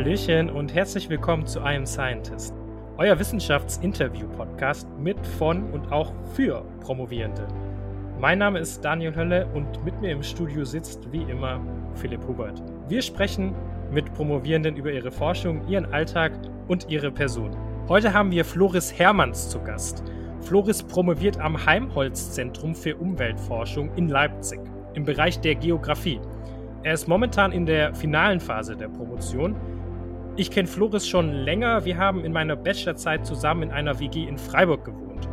Hallöchen und herzlich willkommen zu I Am Scientist, euer Wissenschaftsinterview-Podcast mit, von und auch für Promovierende. Mein Name ist Daniel Hölle und mit mir im Studio sitzt wie immer Philipp Hubert. Wir sprechen mit Promovierenden über ihre Forschung, ihren Alltag und ihre Person. Heute haben wir Floris Hermanns zu Gast. Floris promoviert am Heimholz-Zentrum für Umweltforschung in Leipzig im Bereich der Geographie. Er ist momentan in der finalen Phase der Promotion. Ich kenne Floris schon länger. Wir haben in meiner Bachelorzeit zusammen in einer WG in Freiburg gewohnt.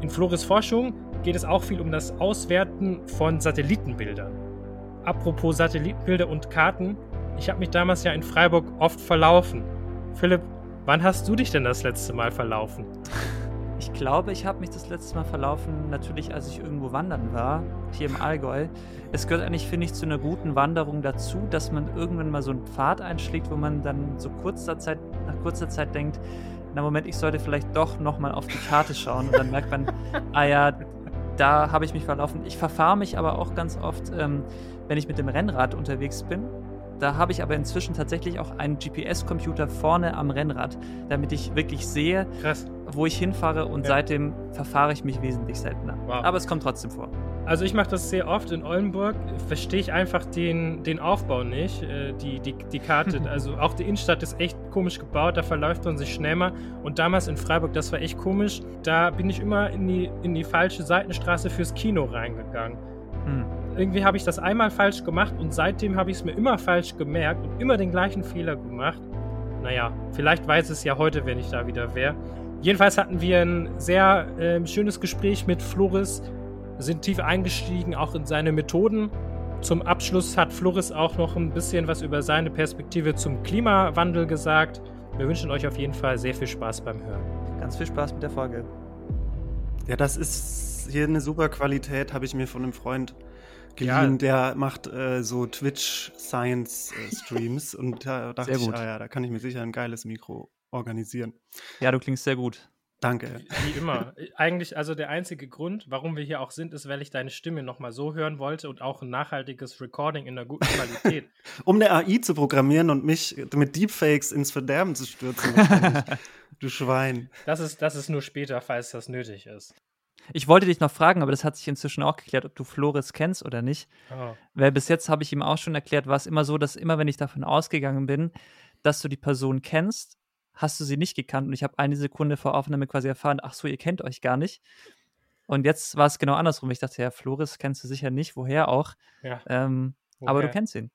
In Floris Forschung geht es auch viel um das Auswerten von Satellitenbildern. Apropos Satellitenbilder und Karten, ich habe mich damals ja in Freiburg oft verlaufen. Philipp, wann hast du dich denn das letzte Mal verlaufen? Ich glaube, ich habe mich das letzte Mal verlaufen, natürlich als ich irgendwo wandern war, hier im Allgäu. Es gehört eigentlich, finde ich, zu einer guten Wanderung dazu, dass man irgendwann mal so einen Pfad einschlägt, wo man dann so kurzer Zeit, nach kurzer Zeit denkt, na Moment, ich sollte vielleicht doch nochmal auf die Karte schauen. Und dann merkt man, ah ja, da habe ich mich verlaufen. Ich verfahre mich aber auch ganz oft, ähm, wenn ich mit dem Rennrad unterwegs bin da habe ich aber inzwischen tatsächlich auch einen GPS-Computer vorne am Rennrad, damit ich wirklich sehe, Krass. wo ich hinfahre und ja. seitdem verfahre ich mich wesentlich seltener. Wow. Aber es kommt trotzdem vor. Also ich mache das sehr oft in Oldenburg, verstehe ich einfach den, den Aufbau nicht, äh, die, die, die Karte. also auch die Innenstadt ist echt komisch gebaut, da verläuft man sich schnell mal. Und damals in Freiburg, das war echt komisch, da bin ich immer in die, in die falsche Seitenstraße fürs Kino reingegangen. Hm irgendwie habe ich das einmal falsch gemacht und seitdem habe ich es mir immer falsch gemerkt und immer den gleichen Fehler gemacht. Naja, vielleicht weiß es ja heute, wenn ich da wieder wäre. Jedenfalls hatten wir ein sehr äh, schönes Gespräch mit Floris, sind tief eingestiegen, auch in seine Methoden. Zum Abschluss hat Floris auch noch ein bisschen was über seine Perspektive zum Klimawandel gesagt. Wir wünschen euch auf jeden Fall sehr viel Spaß beim Hören. Ganz viel Spaß mit der Folge. Ja, das ist hier eine super Qualität, habe ich mir von einem Freund geliehen, ja. der macht äh, so Twitch-Science-Streams äh, und da dachte ich, ah, ja, da kann ich mir sicher ein geiles Mikro organisieren. Ja, du klingst sehr gut. Danke. Wie immer. Eigentlich, also der einzige Grund, warum wir hier auch sind, ist, weil ich deine Stimme nochmal so hören wollte und auch ein nachhaltiges Recording in einer guten Qualität. um eine AI zu programmieren und mich mit Deepfakes ins Verderben zu stürzen. du Schwein. Das ist, das ist nur später, falls das nötig ist. Ich wollte dich noch fragen, aber das hat sich inzwischen auch geklärt, ob du Flores kennst oder nicht. Oh. Weil bis jetzt habe ich ihm auch schon erklärt, war es immer so, dass immer, wenn ich davon ausgegangen bin, dass du die Person kennst, hast du sie nicht gekannt. Und ich habe eine Sekunde vor Aufnahme quasi erfahren, ach so, ihr kennt euch gar nicht. Und jetzt war es genau andersrum. Ich dachte, ja, Flores kennst du sicher nicht, woher auch. Ja. Ähm, woher? Aber du kennst ihn.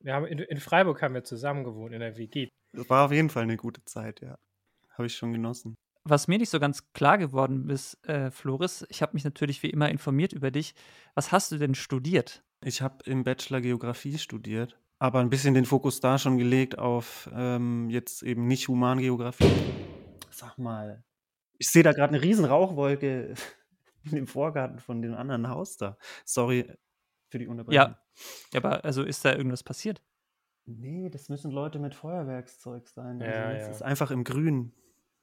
Wir haben in, in Freiburg haben wir zusammen gewohnt, in der WG. Das war auf jeden Fall eine gute Zeit, ja. Habe ich schon genossen was mir nicht so ganz klar geworden ist, äh, Floris, ich habe mich natürlich wie immer informiert über dich. Was hast du denn studiert? Ich habe im Bachelor Geografie studiert, aber ein bisschen den Fokus da schon gelegt auf ähm, jetzt eben nicht Humangeografie. Sag mal, ich sehe da gerade eine riesen Rauchwolke in dem Vorgarten von dem anderen Haus da. Sorry für die Unterbrechung. Ja, aber also ist da irgendwas passiert? Nee, das müssen Leute mit Feuerwerkszeug sein. Also ja, das ja. ist einfach im Grün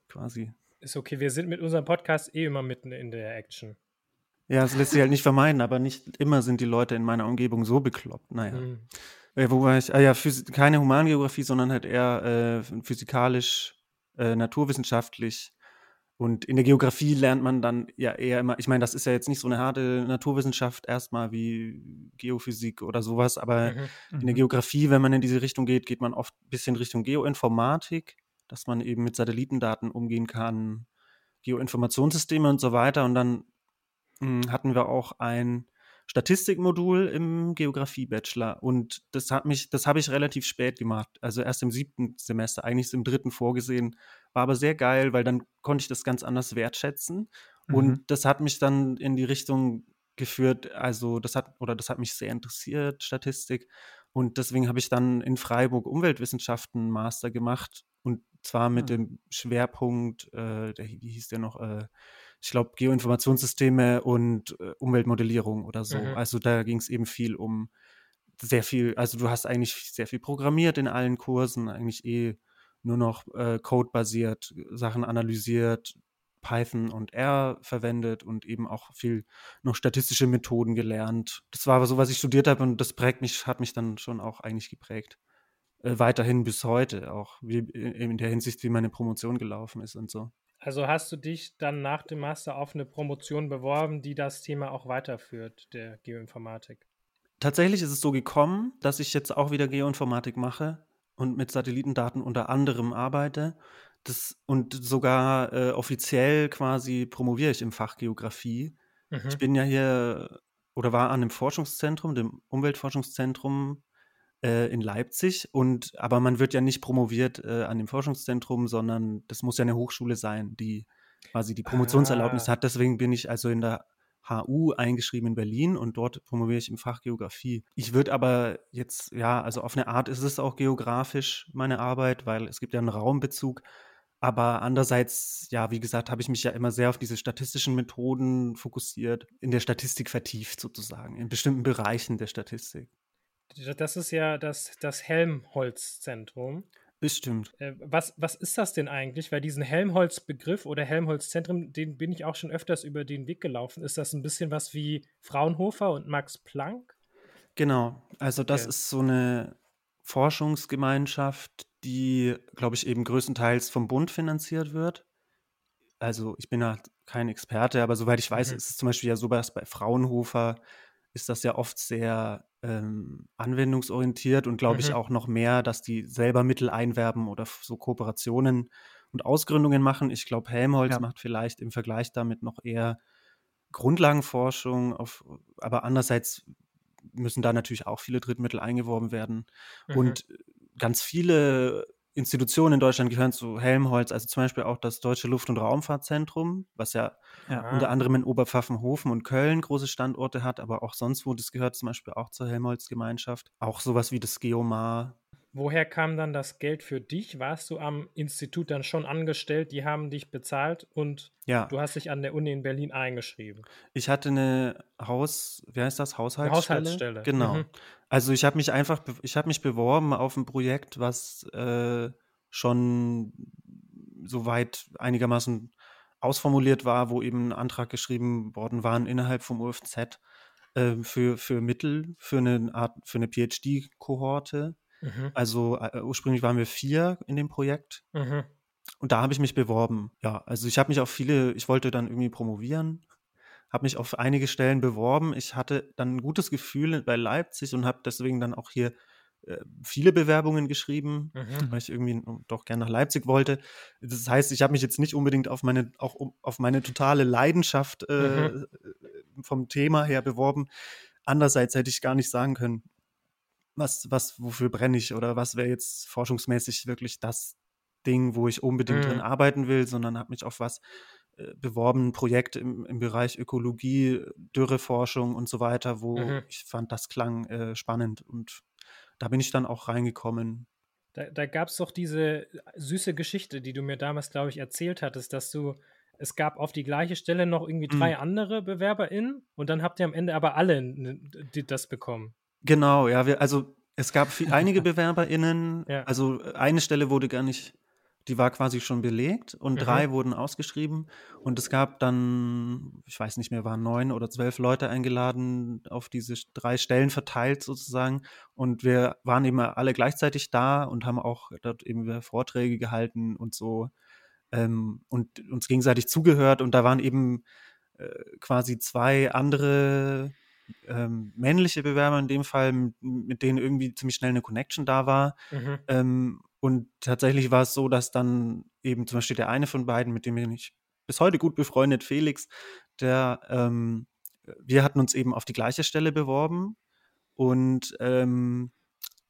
quasi ist okay. Wir sind mit unserem Podcast eh immer mitten in der Action. Ja, das lässt sich halt nicht vermeiden, aber nicht immer sind die Leute in meiner Umgebung so bekloppt. Naja. Mhm. Äh, wo war ich? Ah ja, Phys keine Humangeografie, sondern halt eher äh, physikalisch, äh, naturwissenschaftlich. Und in der Geografie lernt man dann ja eher immer, ich meine, das ist ja jetzt nicht so eine harte Naturwissenschaft erstmal wie Geophysik oder sowas, aber mhm. in der mhm. Geografie, wenn man in diese Richtung geht, geht man oft ein bisschen Richtung Geoinformatik dass man eben mit Satellitendaten umgehen kann, Geoinformationssysteme und so weiter. Und dann mh, hm, hatten wir auch ein Statistikmodul im Geografie-Bachelor und das hat mich, das habe ich relativ spät gemacht, also erst im siebten Semester, eigentlich im dritten vorgesehen, war aber sehr geil, weil dann konnte ich das ganz anders wertschätzen. Mhm. und das hat mich dann in die Richtung geführt, also das hat, oder das hat mich sehr interessiert, Statistik. Und deswegen habe ich dann in Freiburg Umweltwissenschaften Master gemacht. Und zwar mit ah. dem Schwerpunkt, äh, der, wie hieß der noch, äh, ich glaube, Geoinformationssysteme und äh, Umweltmodellierung oder so. Mhm. Also da ging es eben viel um sehr viel, also du hast eigentlich sehr viel programmiert in allen Kursen, eigentlich eh nur noch äh, Code-basiert, Sachen analysiert, Python und R verwendet und eben auch viel noch statistische Methoden gelernt. Das war aber so, was ich studiert habe und das prägt mich, hat mich dann schon auch eigentlich geprägt. Äh, weiterhin bis heute, auch wie, in der Hinsicht, wie meine Promotion gelaufen ist und so. Also hast du dich dann nach dem Master auf eine Promotion beworben, die das Thema auch weiterführt, der Geoinformatik? Tatsächlich ist es so gekommen, dass ich jetzt auch wieder Geoinformatik mache und mit Satellitendaten unter anderem arbeite. Das, und sogar äh, offiziell quasi promoviere ich im Fach Geografie. Mhm. Ich bin ja hier oder war an einem Forschungszentrum, dem Umweltforschungszentrum äh, in Leipzig. Und aber man wird ja nicht promoviert äh, an dem Forschungszentrum, sondern das muss ja eine Hochschule sein, die quasi die Promotionserlaubnis ah. hat. Deswegen bin ich also in der HU eingeschrieben in Berlin und dort promoviere ich im Fach Geografie. Ich würde aber jetzt, ja, also auf eine Art ist es auch geografisch meine Arbeit, weil es gibt ja einen Raumbezug. Aber andererseits, ja, wie gesagt, habe ich mich ja immer sehr auf diese statistischen Methoden fokussiert, in der Statistik vertieft sozusagen, in bestimmten Bereichen der Statistik. Das ist ja das, das Helmholtz-Zentrum. Bestimmt. Äh, was, was ist das denn eigentlich? Weil diesen Helmholtz-Begriff oder Helmholtz-Zentrum, den bin ich auch schon öfters über den Weg gelaufen. Ist das ein bisschen was wie Fraunhofer und Max Planck? Genau. Also, das okay. ist so eine Forschungsgemeinschaft, die, glaube ich, eben größtenteils vom Bund finanziert wird. Also, ich bin ja kein Experte, aber soweit ich weiß, mhm. ist es zum Beispiel ja so, dass bei Fraunhofer ist das ja oft sehr ähm, anwendungsorientiert und glaube ich mhm. auch noch mehr, dass die selber Mittel einwerben oder so Kooperationen und Ausgründungen machen. Ich glaube, Helmholtz ja. macht vielleicht im Vergleich damit noch eher Grundlagenforschung, auf, aber andererseits müssen da natürlich auch viele Drittmittel eingeworben werden. Mhm. Und ganz viele Institutionen in Deutschland gehören zu Helmholtz, also zum Beispiel auch das Deutsche Luft- und Raumfahrtzentrum, was ja, ja, unter anderem in Oberpfaffenhofen und Köln große Standorte hat, aber auch sonst wo, das gehört zum Beispiel auch zur Helmholtz-Gemeinschaft. Auch sowas wie das Geomar Woher kam dann das Geld für dich? Warst du am Institut dann schon angestellt? Die haben dich bezahlt und ja. du hast dich an der Uni in Berlin eingeschrieben. Ich hatte eine Haus, wie heißt das, Haushaltsstelle? Haushaltsstelle. Genau. Mhm. Also ich habe mich einfach, ich habe mich beworben auf ein Projekt, was äh, schon soweit einigermaßen ausformuliert war, wo eben ein Antrag geschrieben worden war innerhalb vom UFZ äh, für, für Mittel, für eine Art, für eine PhD-Kohorte Mhm. Also äh, ursprünglich waren wir vier in dem Projekt. Mhm. Und da habe ich mich beworben. Ja, also ich habe mich auf viele, ich wollte dann irgendwie promovieren, habe mich auf einige Stellen beworben. Ich hatte dann ein gutes Gefühl bei Leipzig und habe deswegen dann auch hier äh, viele Bewerbungen geschrieben, mhm. weil ich irgendwie doch gerne nach Leipzig wollte. Das heißt, ich habe mich jetzt nicht unbedingt auf meine, auch auf meine totale Leidenschaft äh, mhm. vom Thema her beworben. Andererseits hätte ich gar nicht sagen können, was, was, wofür brenne ich oder was wäre jetzt forschungsmäßig wirklich das Ding, wo ich unbedingt mhm. drin arbeiten will, sondern habe mich auf was äh, beworben, ein Projekt im, im Bereich Ökologie, Dürreforschung und so weiter, wo mhm. ich fand, das klang äh, spannend und da bin ich dann auch reingekommen. Da, da gab es doch diese süße Geschichte, die du mir damals, glaube ich, erzählt hattest, dass du es gab auf die gleiche Stelle noch irgendwie drei mhm. andere BewerberInnen und dann habt ihr am Ende aber alle das bekommen. Genau, ja, wir, also es gab viel, einige BewerberInnen, ja. also eine Stelle wurde gar nicht, die war quasi schon belegt und mhm. drei wurden ausgeschrieben. Und es gab dann, ich weiß nicht mehr, waren neun oder zwölf Leute eingeladen, auf diese drei Stellen verteilt sozusagen. Und wir waren eben alle gleichzeitig da und haben auch dort eben Vorträge gehalten und so. Ähm, und uns gegenseitig zugehört. Und da waren eben äh, quasi zwei andere ähm, männliche Bewerber in dem Fall, mit denen irgendwie ziemlich schnell eine Connection da war. Mhm. Ähm, und tatsächlich war es so, dass dann eben zum Beispiel der eine von beiden, mit dem bin ich bis heute gut befreundet, Felix, der, ähm, wir hatten uns eben auf die gleiche Stelle beworben und ähm,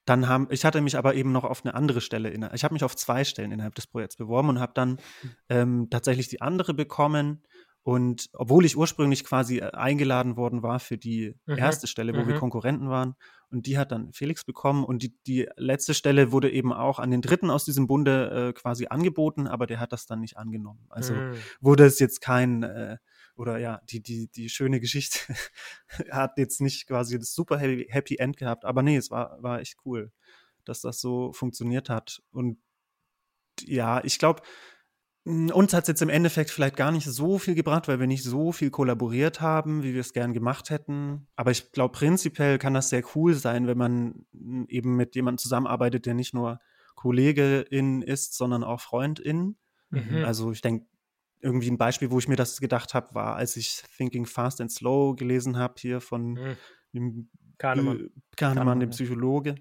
dann haben, ich hatte mich aber eben noch auf eine andere Stelle, in, ich habe mich auf zwei Stellen innerhalb des Projekts beworben und habe dann mhm. ähm, tatsächlich die andere bekommen und obwohl ich ursprünglich quasi äh, eingeladen worden war für die mhm. erste Stelle, wo mhm. wir Konkurrenten waren, und die hat dann Felix bekommen und die, die letzte Stelle wurde eben auch an den Dritten aus diesem Bunde äh, quasi angeboten, aber der hat das dann nicht angenommen. Also mhm. wurde es jetzt kein, äh, oder ja, die, die, die schöne Geschichte hat jetzt nicht quasi das super Happy, Happy End gehabt, aber nee, es war, war echt cool, dass das so funktioniert hat. Und ja, ich glaube, uns hat es jetzt im Endeffekt vielleicht gar nicht so viel gebracht, weil wir nicht so viel kollaboriert haben, wie wir es gern gemacht hätten. Aber ich glaube, prinzipiell kann das sehr cool sein, wenn man eben mit jemandem zusammenarbeitet, der nicht nur Kollegin ist, sondern auch Freundin. Mhm. Also ich denke, irgendwie ein Beispiel, wo ich mir das gedacht habe, war, als ich Thinking Fast and Slow gelesen habe, hier von mhm. dem Kahnemann, Kahnemann, dem Psychologe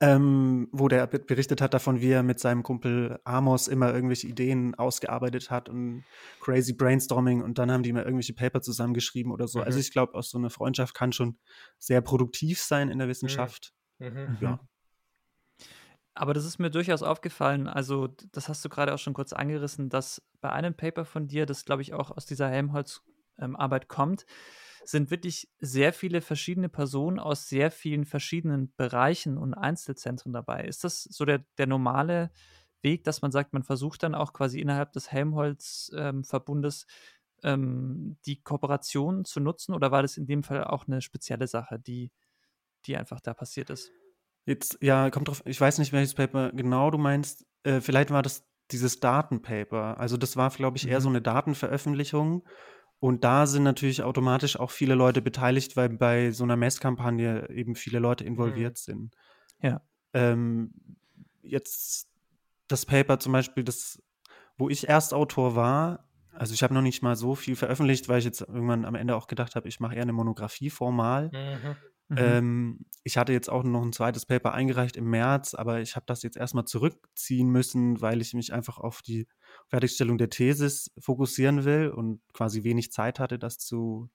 ähm, wo der berichtet hat davon, wie er mit seinem Kumpel Amos immer irgendwelche Ideen ausgearbeitet hat und crazy Brainstorming und dann haben die immer irgendwelche Paper zusammengeschrieben oder so. Also mhm. Also ich glaube, auch so eine Freundschaft kann schon sehr produktiv sein in der Wissenschaft. Mhm. mhm. Ja. Aber das ist mir durchaus aufgefallen. Also, das hast du gerade auch schon kurz angerissen, dass bei einem Paper von dir, das glaube ich auch aus dieser Helmholtz-Arbeit ähm, kommt, sind wirklich sehr viele verschiedene Personen aus sehr vielen verschiedenen Bereichen und Einzelzentren dabei. Ist das so der, der normale Weg, dass man sagt, man versucht dann auch quasi innerhalb des Helmholtz-Verbundes ähm, ähm, die Kooperation zu nutzen oder war das in dem Fall auch eine spezielle Sache, die, die einfach da passiert ist? Jetzt, ja, kommt drauf, ich weiß nicht, welches Paper genau du meinst. Äh, vielleicht war das dieses Datenpaper. Also das war, glaube ich, eher mhm. so eine Datenveröffentlichung und da sind natürlich automatisch auch viele Leute beteiligt, weil bei so einer Messkampagne eben viele Leute mhm. involviert mhm. sind. Ja. Ähm, jetzt das Paper zum Beispiel, das, wo ich Erstautor war, also ich habe noch nicht mal so viel veröffentlicht, weil ich jetzt irgendwann am Ende auch gedacht habe, ich mache eher eine Monographie formal. Mhm. Mhm. Ähm, ich hatte jetzt auch noch ein zweites Paper eingereicht im März, aber ich habe das jetzt erstmal zurückziehen müssen, weil ich mich einfach auf die Fertigstellung der Thesis fokussieren will und quasi wenig Zeit hatte, das zu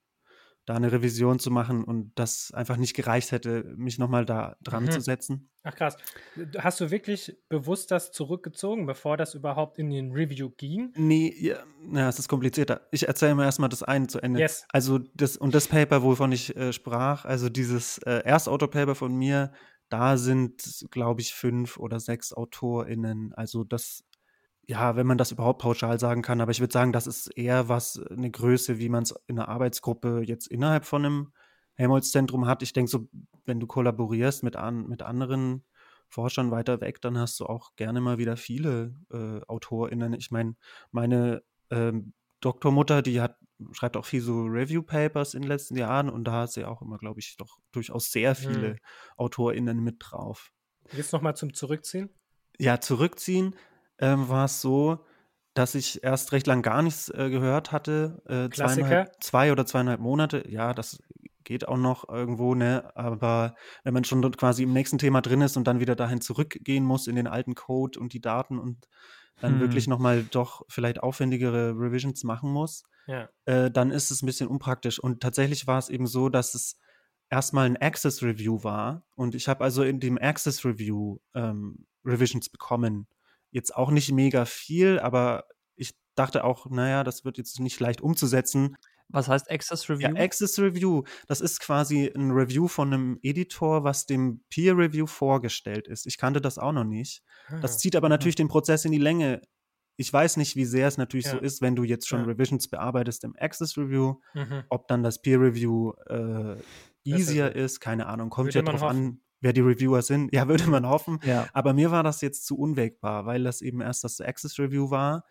da eine Revision zu machen und das einfach nicht gereicht hätte, mich nochmal da dran mhm. zu setzen. Ach krass. Hast du wirklich bewusst das zurückgezogen, bevor das überhaupt in den Review ging? Nee, ja, ja es ist komplizierter. Ich erzähle mir erstmal das eine zu Ende. Yes. Also das und das Paper, wovon ich äh, sprach, also dieses äh, Erstautor-Paper von mir, da sind, glaube ich, fünf oder sechs AutorInnen. Also das ja, wenn man das überhaupt pauschal sagen kann, aber ich würde sagen, das ist eher was, eine Größe, wie man es in einer Arbeitsgruppe jetzt innerhalb von einem Helmholtz-Zentrum hat. Ich denke so, wenn du kollaborierst mit, an, mit anderen Forschern weiter weg, dann hast du auch gerne mal wieder viele äh, AutorInnen. Ich meine, meine ähm, Doktormutter, die hat, schreibt auch viel so Review-Papers in den letzten Jahren und da hat sie auch immer, glaube ich, doch durchaus sehr viele hm. AutorInnen mit drauf. Jetzt nochmal zum Zurückziehen? Ja, zurückziehen ähm, war es so, dass ich erst recht lang gar nichts äh, gehört hatte. Äh, Klassiker. Zwei oder zweieinhalb Monate. Ja, das geht auch noch irgendwo, ne? Aber wenn man schon quasi im nächsten Thema drin ist und dann wieder dahin zurückgehen muss in den alten Code und die Daten und dann hm. wirklich nochmal doch vielleicht aufwendigere Revisions machen muss, ja. äh, dann ist es ein bisschen unpraktisch. Und tatsächlich war es eben so, dass es erstmal ein Access Review war. Und ich habe also in dem Access Review ähm, Revisions bekommen. Jetzt auch nicht mega viel, aber ich dachte auch, naja, das wird jetzt nicht leicht umzusetzen. Was heißt Access Review? Ja, Access Review, das ist quasi ein Review von einem Editor, was dem Peer Review vorgestellt ist. Ich kannte das auch noch nicht. Das ah, zieht aber natürlich den Prozess in die Länge. Ich weiß nicht, wie sehr es natürlich ja. so ist, wenn du jetzt schon ja. Revisions bearbeitest im Access Review, mhm. ob dann das Peer Review äh, easier ist, keine Ahnung, kommt ja drauf an, wer die Reviewer sind. Ja, würde man hoffen. Ja. Aber mir war das jetzt zu unwägbar, weil das eben erst das Access Review war.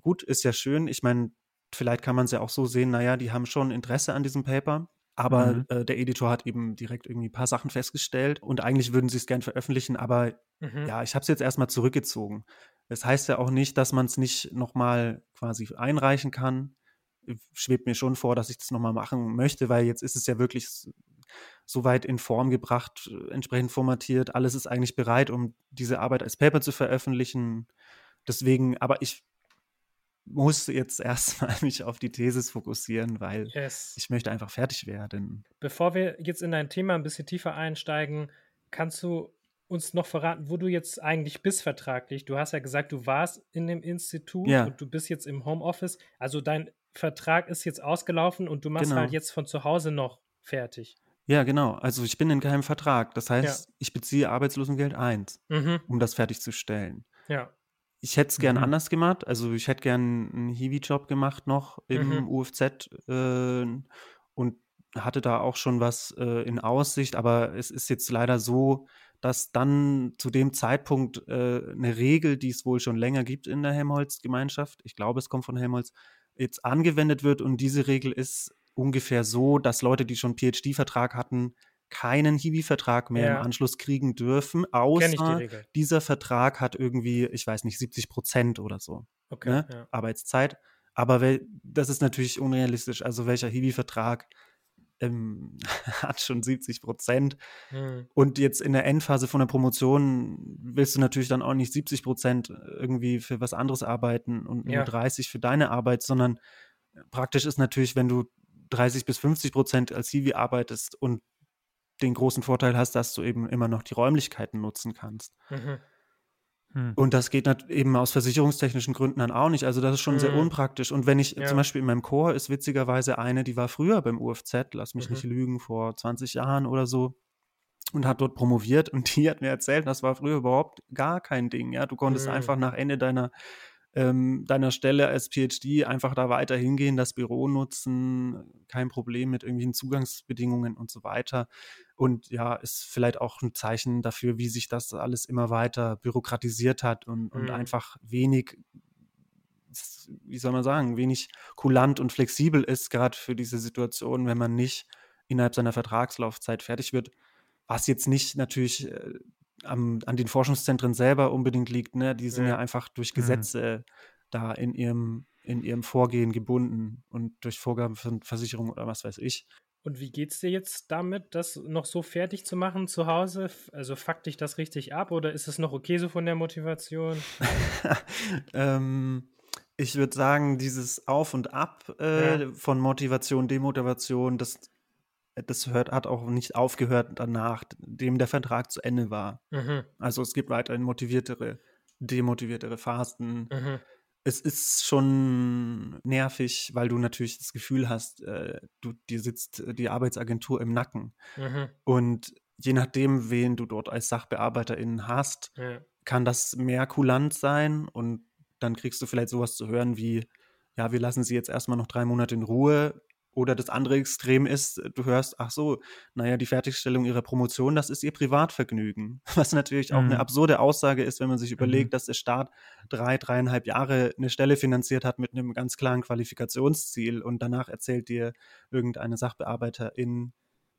Gut, ist ja schön. Ich meine, vielleicht kann man es ja auch so sehen, naja, die haben schon Interesse an diesem Paper. Aber mhm. äh, der Editor hat eben direkt irgendwie ein paar Sachen festgestellt und eigentlich würden sie es gern veröffentlichen, aber mhm. ja, ich habe es jetzt erstmal zurückgezogen. Das heißt ja auch nicht, dass man es nicht nochmal quasi einreichen kann. Schwebt mir schon vor, dass ich das nochmal machen möchte, weil jetzt ist es ja wirklich soweit in Form gebracht, entsprechend formatiert. Alles ist eigentlich bereit, um diese Arbeit als Paper zu veröffentlichen. Deswegen, aber ich muss jetzt erstmal mich auf die Thesis fokussieren, weil yes. ich möchte einfach fertig werden. Bevor wir jetzt in dein Thema ein bisschen tiefer einsteigen, kannst du uns noch verraten, wo du jetzt eigentlich bist vertraglich? Du hast ja gesagt, du warst in dem Institut ja. und du bist jetzt im Homeoffice. Also dein Vertrag ist jetzt ausgelaufen und du machst genau. halt jetzt von zu Hause noch fertig. Ja, genau. Also ich bin in keinem Vertrag. Das heißt, ja. ich beziehe Arbeitslosengeld 1, mhm. um das fertigzustellen. Ja. Ich hätte es gern mhm. anders gemacht. Also ich hätte gern einen Hiwi-Job gemacht noch im mhm. UFZ äh, und hatte da auch schon was äh, in Aussicht, aber es ist jetzt leider so, dass dann zu dem Zeitpunkt äh, eine Regel, die es wohl schon länger gibt in der Helmholtz-Gemeinschaft, ich glaube, es kommt von Helmholtz, jetzt angewendet wird. Und diese Regel ist ungefähr so, dass Leute, die schon PhD-Vertrag hatten, keinen Hiwi-Vertrag mehr ja. im Anschluss kriegen dürfen, außer die dieser Vertrag hat irgendwie, ich weiß nicht, 70 Prozent oder so okay, ne? ja. Arbeitszeit. Aber das ist natürlich unrealistisch. Also welcher Hiwi-Vertrag ähm, hat schon 70 Prozent. Hm. Und jetzt in der Endphase von der Promotion willst du natürlich dann auch nicht 70 Prozent irgendwie für was anderes arbeiten und nur ja. 30 für deine Arbeit, sondern praktisch ist natürlich, wenn du 30 bis 50 Prozent als Hiwi arbeitest und den großen Vorteil hast, dass du eben immer noch die Räumlichkeiten nutzen kannst. Mhm. Hm. Und das geht eben aus versicherungstechnischen Gründen dann auch nicht. Also das ist schon hm. sehr unpraktisch. Und wenn ich ja. zum Beispiel in meinem Chor ist witzigerweise eine, die war früher beim UFZ, lass mich mhm. nicht lügen, vor 20 Jahren oder so und hat dort promoviert und die hat mir erzählt, das war früher überhaupt gar kein Ding. Ja, du konntest mhm. einfach nach Ende deiner ähm, deiner Stelle als PhD einfach da weiter hingehen, das Büro nutzen, kein Problem mit irgendwelchen Zugangsbedingungen und so weiter. Und ja, ist vielleicht auch ein Zeichen dafür, wie sich das alles immer weiter bürokratisiert hat und, mhm. und einfach wenig, wie soll man sagen, wenig kulant und flexibel ist, gerade für diese Situation, wenn man nicht innerhalb seiner Vertragslaufzeit fertig wird. Was jetzt nicht natürlich äh, am, an den Forschungszentren selber unbedingt liegt. Ne? Die sind ja, ja einfach durch mhm. Gesetze mhm. da in ihrem, in ihrem Vorgehen gebunden und durch Vorgaben von Versicherungen oder was weiß ich. Und wie geht es dir jetzt damit, das noch so fertig zu machen zu Hause? Also fuck dich das richtig ab oder ist es noch okay so von der Motivation? ähm, ich würde sagen, dieses Auf und Ab äh, ja. von Motivation, Demotivation, das das hört, hat auch nicht aufgehört danach, dem der Vertrag zu Ende war. Mhm. Also es gibt weiterhin motiviertere, demotiviertere Phasen. Mhm. Es ist schon nervig, weil du natürlich das Gefühl hast, äh, du, dir sitzt die Arbeitsagentur im Nacken. Mhm. Und je nachdem, wen du dort als SachbearbeiterInnen hast, ja. kann das mehr kulant sein und dann kriegst du vielleicht sowas zu hören wie, ja, wir lassen sie jetzt erstmal noch drei Monate in Ruhe, oder das andere Extrem ist, du hörst, ach so, naja, die Fertigstellung ihrer Promotion, das ist ihr Privatvergnügen. Was natürlich auch mhm. eine absurde Aussage ist, wenn man sich überlegt, mhm. dass der Staat drei, dreieinhalb Jahre eine Stelle finanziert hat mit einem ganz klaren Qualifikationsziel und danach erzählt dir irgendeine Sachbearbeiterin,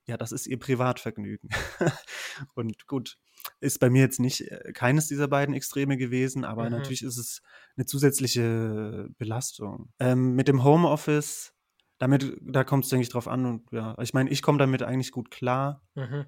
ja, das ist ihr Privatvergnügen. und gut, ist bei mir jetzt nicht äh, keines dieser beiden Extreme gewesen, aber mhm. natürlich ist es eine zusätzliche Belastung. Ähm, mit dem Homeoffice damit, da kommt es, denke ich, drauf an. Und ja, ich meine, ich komme damit eigentlich gut klar. Mhm.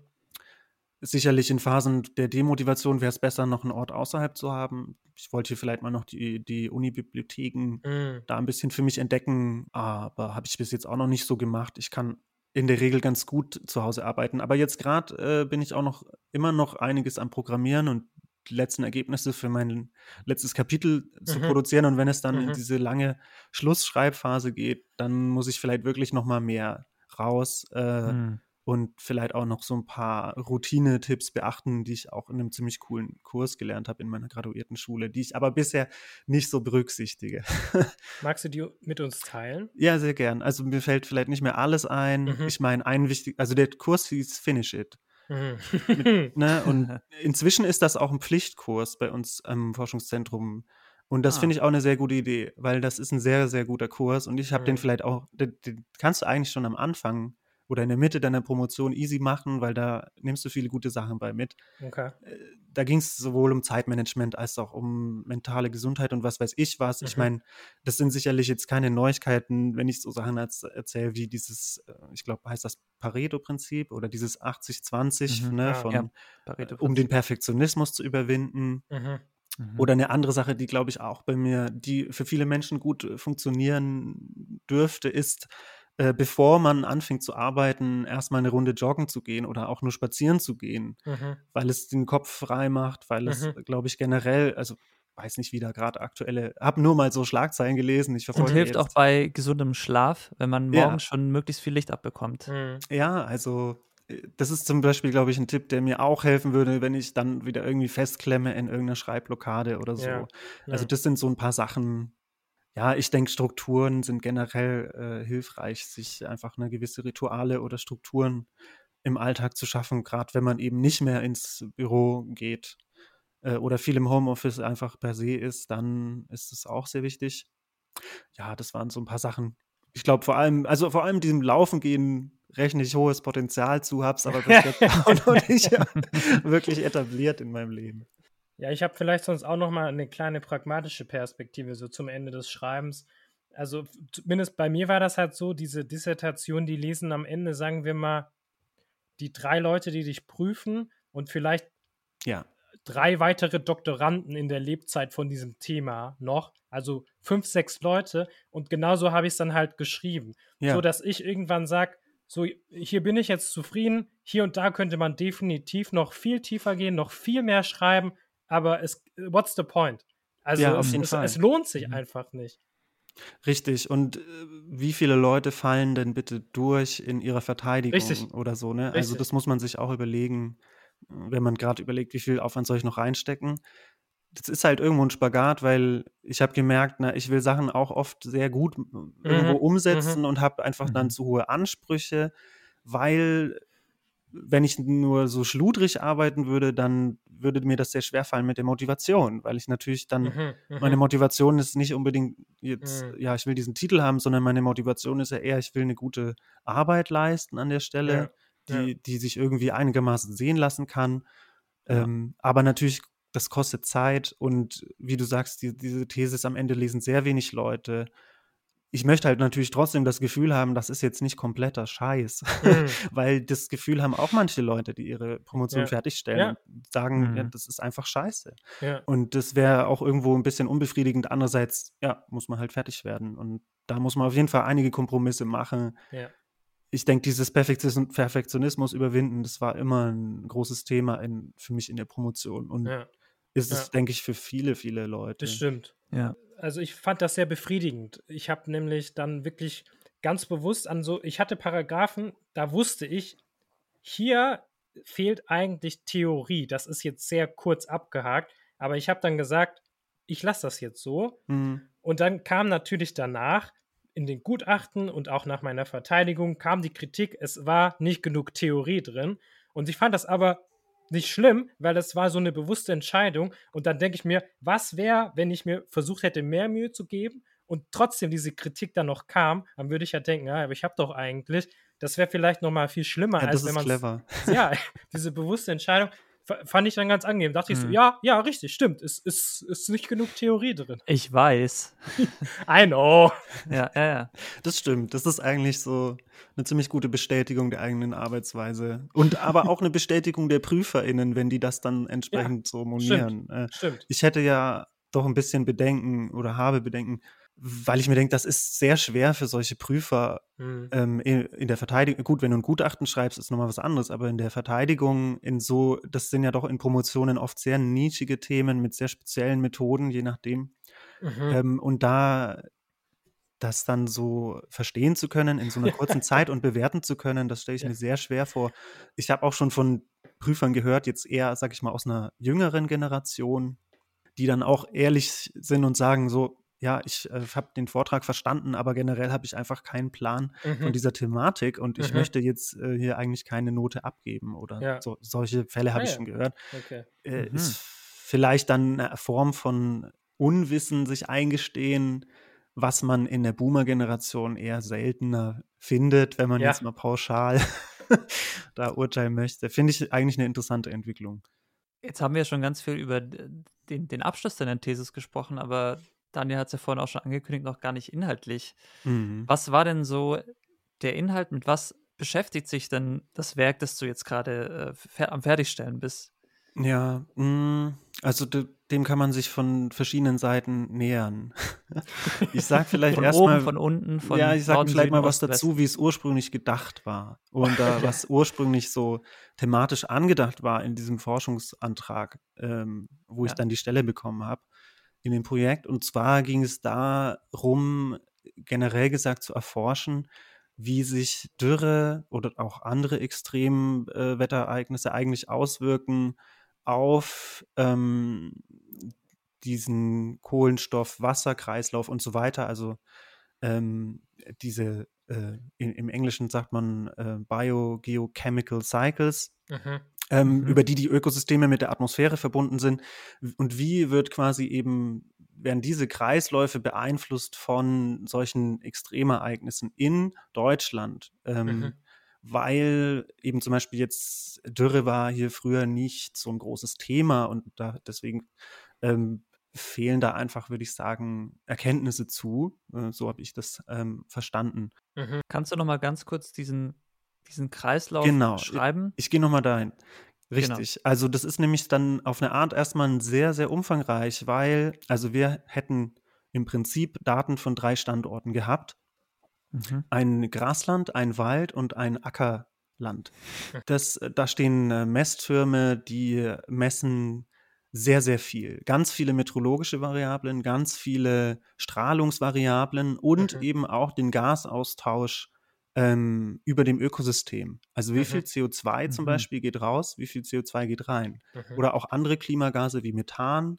Sicherlich in Phasen der Demotivation wäre es besser, noch einen Ort außerhalb zu haben. Ich wollte hier vielleicht mal noch die, die Uni-Bibliotheken mhm. da ein bisschen für mich entdecken, aber habe ich bis jetzt auch noch nicht so gemacht. Ich kann in der Regel ganz gut zu Hause arbeiten. Aber jetzt gerade äh, bin ich auch noch immer noch einiges am Programmieren und die letzten Ergebnisse für mein letztes Kapitel mhm. zu produzieren. Und wenn es dann mhm. in diese lange Schlussschreibphase geht, dann muss ich vielleicht wirklich noch mal mehr raus äh, mhm. und vielleicht auch noch so ein paar Routine-Tipps beachten, die ich auch in einem ziemlich coolen Kurs gelernt habe in meiner graduierten Schule, die ich aber bisher nicht so berücksichtige. Magst du die mit uns teilen? Ja, sehr gern. Also mir fällt vielleicht nicht mehr alles ein. Mhm. Ich meine, ein wichtig, also der Kurs hieß Finish It. Mit, ne? Und inzwischen ist das auch ein Pflichtkurs bei uns am Forschungszentrum. Und das ah. finde ich auch eine sehr gute Idee, weil das ist ein sehr, sehr guter Kurs. Und ich habe mhm. den vielleicht auch, den, den, kannst du eigentlich schon am Anfang oder in der Mitte deiner Promotion easy machen, weil da nimmst du viele gute Sachen bei mit. Okay. Äh, da ging es sowohl um Zeitmanagement als auch um mentale Gesundheit und was weiß ich was. Mhm. Ich meine, das sind sicherlich jetzt keine Neuigkeiten, wenn ich so Sachen erzähle wie dieses, äh, ich glaube, heißt das Pareto-Prinzip oder dieses 80-20, mhm. ne, ja, von, ja. Äh, um den Perfektionismus zu überwinden. Mhm. mhm. Oder eine andere Sache, die, glaube ich, auch bei mir, die für viele Menschen gut funktionieren dürfte, ist, äh, bevor man anfängt zu arbeiten, erstmal eine Runde joggen zu gehen oder auch nur spazieren zu gehen, mhm. weil es den Kopf frei macht, weil es, mhm. glaube ich, generell, also weiß nicht, wie da gerade aktuelle, habe nur mal so Schlagzeilen gelesen. Ich Und hilft auch bei gesundem Schlaf, wenn man morgens ja. schon möglichst viel Licht abbekommt. Mhm. Ja, also äh, das ist zum Beispiel, glaube ich, ein Tipp, der mir auch helfen würde, wenn ich dann wieder irgendwie festklemme in irgendeiner Schreibblockade oder so. Ja. Also das sind so ein paar Sachen, ja, ich denke, Strukturen sind generell äh, hilfreich, sich einfach eine gewisse Rituale oder Strukturen im Alltag zu schaffen, gerade wenn man eben nicht mehr ins Büro geht äh, oder viel im Homeoffice einfach per se ist, dann ist es auch sehr wichtig. Ja, das waren so ein paar Sachen. Ich glaube vor allem, also vor allem diesem Laufen gehen rechne ich hohes Potenzial zu, habe es aber bis jetzt auch noch nicht wirklich etabliert in meinem Leben. Ja, ich habe vielleicht sonst auch noch mal eine kleine pragmatische Perspektive so zum Ende des Schreibens. Also zumindest bei mir war das halt so, diese Dissertation, die lesen am Ende, sagen wir mal, die drei Leute, die dich prüfen und vielleicht ja. drei weitere Doktoranden in der Lebzeit von diesem Thema noch. Also fünf, sechs Leute. Und genauso habe ich es dann halt geschrieben. Ja. So dass ich irgendwann sage, so, hier bin ich jetzt zufrieden. Hier und da könnte man definitiv noch viel tiefer gehen, noch viel mehr schreiben. Aber es, what's the point? Also ja, es, es, es, lohnt sich mhm. einfach nicht. Richtig. Und äh, wie viele Leute fallen denn bitte durch in ihrer Verteidigung Richtig. oder so? Ne? Also das muss man sich auch überlegen, wenn man gerade überlegt, wie viel Aufwand soll ich noch reinstecken. Das ist halt irgendwo ein Spagat, weil ich habe gemerkt, na, ich will Sachen auch oft sehr gut mhm. irgendwo umsetzen mhm. und habe einfach dann mhm. zu hohe Ansprüche, weil wenn ich nur so schludrig arbeiten würde, dann würde mir das sehr schwer fallen mit der Motivation, weil ich natürlich dann, mhm, mhm. meine Motivation ist nicht unbedingt jetzt, mhm. ja, ich will diesen Titel haben, sondern meine Motivation ist ja eher, ich will eine gute Arbeit leisten an der Stelle, ja, die, ja. die sich irgendwie einigermaßen sehen lassen kann. Ja. Ähm, aber natürlich, das kostet Zeit und wie du sagst, die, diese These am Ende lesen sehr wenig Leute ich möchte halt natürlich trotzdem das Gefühl haben, das ist jetzt nicht kompletter Scheiß. Mhm. Weil das Gefühl haben auch manche Leute, die ihre Promotion ja. fertigstellen, ja. sagen, mhm. ja, das ist einfach scheiße. Und das wäre auch irgendwo ein bisschen unbefriedigend. Andererseits, ja, muss man halt fertig werden. Und da muss man auf jeden Fall einige Kompromisse machen. Ich denke, dieses Perfektionismus überwinden, das war immer ein großes Thema in, für mich in der Promotion. Und ist es, denke ich, für viele, viele Leute. Das stimmt. Ja also ich fand das sehr befriedigend. Ich habe nämlich dann wirklich ganz bewusst an so, ich hatte Paragraphen, da wusste ich, hier fehlt eigentlich Theorie. Das ist jetzt sehr kurz abgehakt, aber ich habe dann gesagt, ich lasse das jetzt so. Mhm. Und dann kam natürlich danach in den Gutachten und auch nach meiner Verteidigung kam die Kritik, es war nicht genug Theorie drin. Und ich fand das aber nicht schlimm, weil das war so eine bewusste Entscheidung. Und dann denke ich mir, was wäre, wenn ich mir versucht hätte, mehr Mühe zu geben und trotzdem diese Kritik dann noch kam, dann würde ich ja denken, ja, aber ich habe doch eigentlich, das wäre vielleicht noch mal viel schlimmer, ja, als wenn man ja, diese bewusste Entscheidung fand ich dann ganz angenehm. Dachte mhm. ich so, mhm. ja, ja, richtig, stimmt. Es ist, ist nicht genug Theorie drin. Ich weiß. I know. Ja, ja, ja. Das stimmt. Das ist eigentlich so eine ziemlich gute Bestätigung der eigenen Arbeitsweise. Und aber auch eine Bestätigung der PrüferInnen, wenn die das dann entsprechend ja, so monieren. Stimmt, äh, stimmt. Ich hätte ja doch ein bisschen Bedenken oder habe Bedenken, weil ich mir denke, das ist sehr schwer für solche Prüfer mhm. ähm, in, in, der Verteidigung. Gut, wenn du ein Gutachten schreibst, ist nochmal was anderes, aber in der Verteidigung, in so, das sind ja doch in Promotionen oft sehr nischige Themen mit sehr speziellen Methoden, je nachdem. Mhm. Ähm, und da das dann so verstehen zu können in so einer kurzen Zeit und bewerten zu können, das stelle ich ja. mir sehr schwer vor. Ich habe auch schon von Prüfern gehört, jetzt eher, sag ich mal, aus einer jüngeren Generation, die dann auch ehrlich sind und sagen so, ja, ich äh, habe den Vortrag verstanden, aber generell habe ich einfach keinen Plan mhm. von dieser Thematik und ich mhm. möchte jetzt äh, hier eigentlich keine Note abgeben oder ja. so, solche Fälle habe ah, ich ja. schon gehört. Okay. Äh, mhm. Ist vielleicht dann eine Form von Unwissen sich eingestehen, was man in der Boomer-Generation eher seltener findet, wenn man ja. jetzt mal pauschal da urteilen möchte. Finde ich eigentlich eine interessante Entwicklung. Jetzt haben wir schon ganz viel über den, den Abschluss deiner Thesis gesprochen, aber Daniel hat es ja vorhin auch schon angekündigt, noch gar nicht inhaltlich. Mhm. Was war denn so der Inhalt? Mit was beschäftigt sich denn das Werk, das du jetzt gerade äh, am Fertigstellen bist? Ja, mh, mm, also de, dem kann man sich von verschiedenen Seiten nähern. ich sag vielleicht erstmal von unten, von ja, ich sag Norden, vielleicht Süden, mal was Ost, dazu, wie es ursprünglich gedacht war und äh, was ursprünglich so thematisch angedacht war in diesem Forschungsantrag, ähm, wo ja. ich dann die Stelle bekommen habe in dem Projekt. Und zwar ging es darum, generell gesagt zu erforschen, wie sich Dürre oder auch andere Extremwetterereignisse äh, eigentlich auswirken auf ähm, diesen Kohlenstoff-Wasserkreislauf und so weiter. Also ähm, diese äh, in, im Englischen sagt man äh, Biogeochemical Cycles, mhm. Ähm, mhm. über die die Ökosysteme mit der Atmosphäre verbunden sind. Und wie wird quasi eben, werden diese Kreisläufe beeinflusst von solchen Extremereignissen in Deutschland? Ähm, mhm. Weil eben zum Beispiel jetzt Dürre war hier früher nicht so ein großes Thema und da deswegen ähm, fehlen da einfach, würde ich sagen, Erkenntnisse zu. Äh, so habe ich das ähm, verstanden. Mhm. Kannst du noch mal ganz kurz diesen, diesen Kreislauf genau. schreiben? Ich, ich gehe noch mal dahin. Genau. Richtig. Genau. Also das ist nämlich dann auf eine Art erstmal sehr, sehr umfangreich, weil, also wir hätten im Prinzip Daten von drei Standorten gehabt. Mhm. Ein Grasland, ein Wald und ein Ackerland. Das, da stehen äh, Messtürme, die messen sehr, sehr viel. Ganz viele meteorologische Variablen, ganz viele Strahlungsvariablen und mhm. eben auch den Gasaustausch ähm, über dem Ökosystem. Also wie mhm. viel CO2 zum mhm. Beispiel geht raus, wie viel CO2 geht rein. Mhm. Oder auch andere Klimagase wie Methan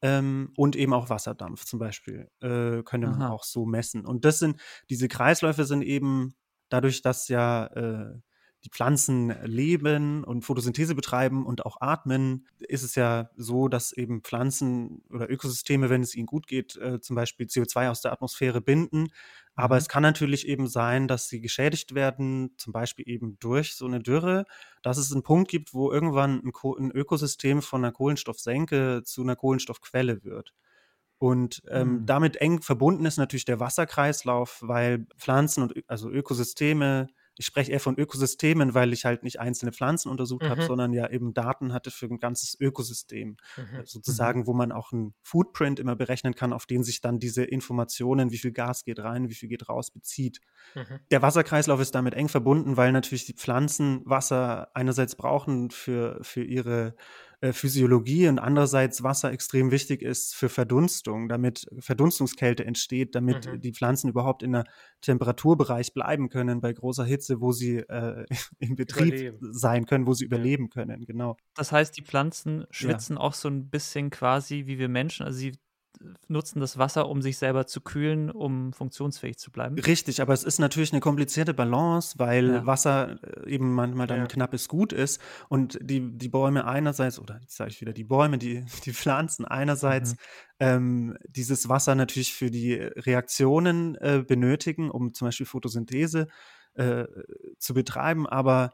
ähm, und eben auch Wasserdampf zum Beispiel äh, könnte man Aha. auch so messen. Und das sind, diese Kreisläufe sind eben dadurch, dass ja äh, die Pflanzen leben und Photosynthese betreiben und auch atmen, ist es ja so, dass eben Pflanzen oder Ökosysteme, wenn es ihnen gut geht, äh, zum Beispiel CO2 aus der Atmosphäre binden. Aber mhm. es kann natürlich eben sein, dass sie geschädigt werden, zum Beispiel eben durch so eine Dürre, dass es einen Punkt gibt, wo irgendwann ein, ein Ökosystem von einer Kohlenstoffsenke zu einer Kohlenstoffquelle wird. Und ähm, mhm. damit eng verbunden ist natürlich der Wasserkreislauf, weil Pflanzen und also Ökosysteme ich spreche eher von Ökosystemen, weil ich halt nicht einzelne Pflanzen untersucht mhm. habe, sondern ja eben Daten hatte für ein ganzes Ökosystem. Mhm. Äh, sozusagen, mhm. wo man auch einen Footprint immer berechnen kann, auf den sich dann diese Informationen, wie viel Gas geht rein, wie viel geht raus, bezieht. Mhm. Der Wasserkreislauf ist damit eng verbunden, weil natürlich die Pflanzen Wasser einerseits brauchen für, für ihre äh, Physiologie und andererseits Wasser extrem wichtig ist für Verdunstung, damit Verdunstungskälte entsteht, damit mhm. die Pflanzen überhaupt in der Temperaturbereich bleiben können bei großer Hitze, wo sie äh, im Betrieb überleben. sein können, wo sie überleben können, genau. Das heißt, die Pflanzen schwitzen ja. auch so ein bisschen quasi wie wir Menschen, also sie nutzen das Wasser, um sich selber zu kühlen, um funktionsfähig zu bleiben. Richtig, aber es ist natürlich eine komplizierte Balance, weil ja. Wasser äh, eben manchmal dann ja. knappes Gut ist und die, die Bäume einerseits, oder jetzt sage ich wieder, die Bäume, die, die Pflanzen einerseits mhm. ähm, dieses Wasser natürlich für die Reaktionen äh, benötigen, um zum Beispiel Photosynthese äh, zu betreiben, aber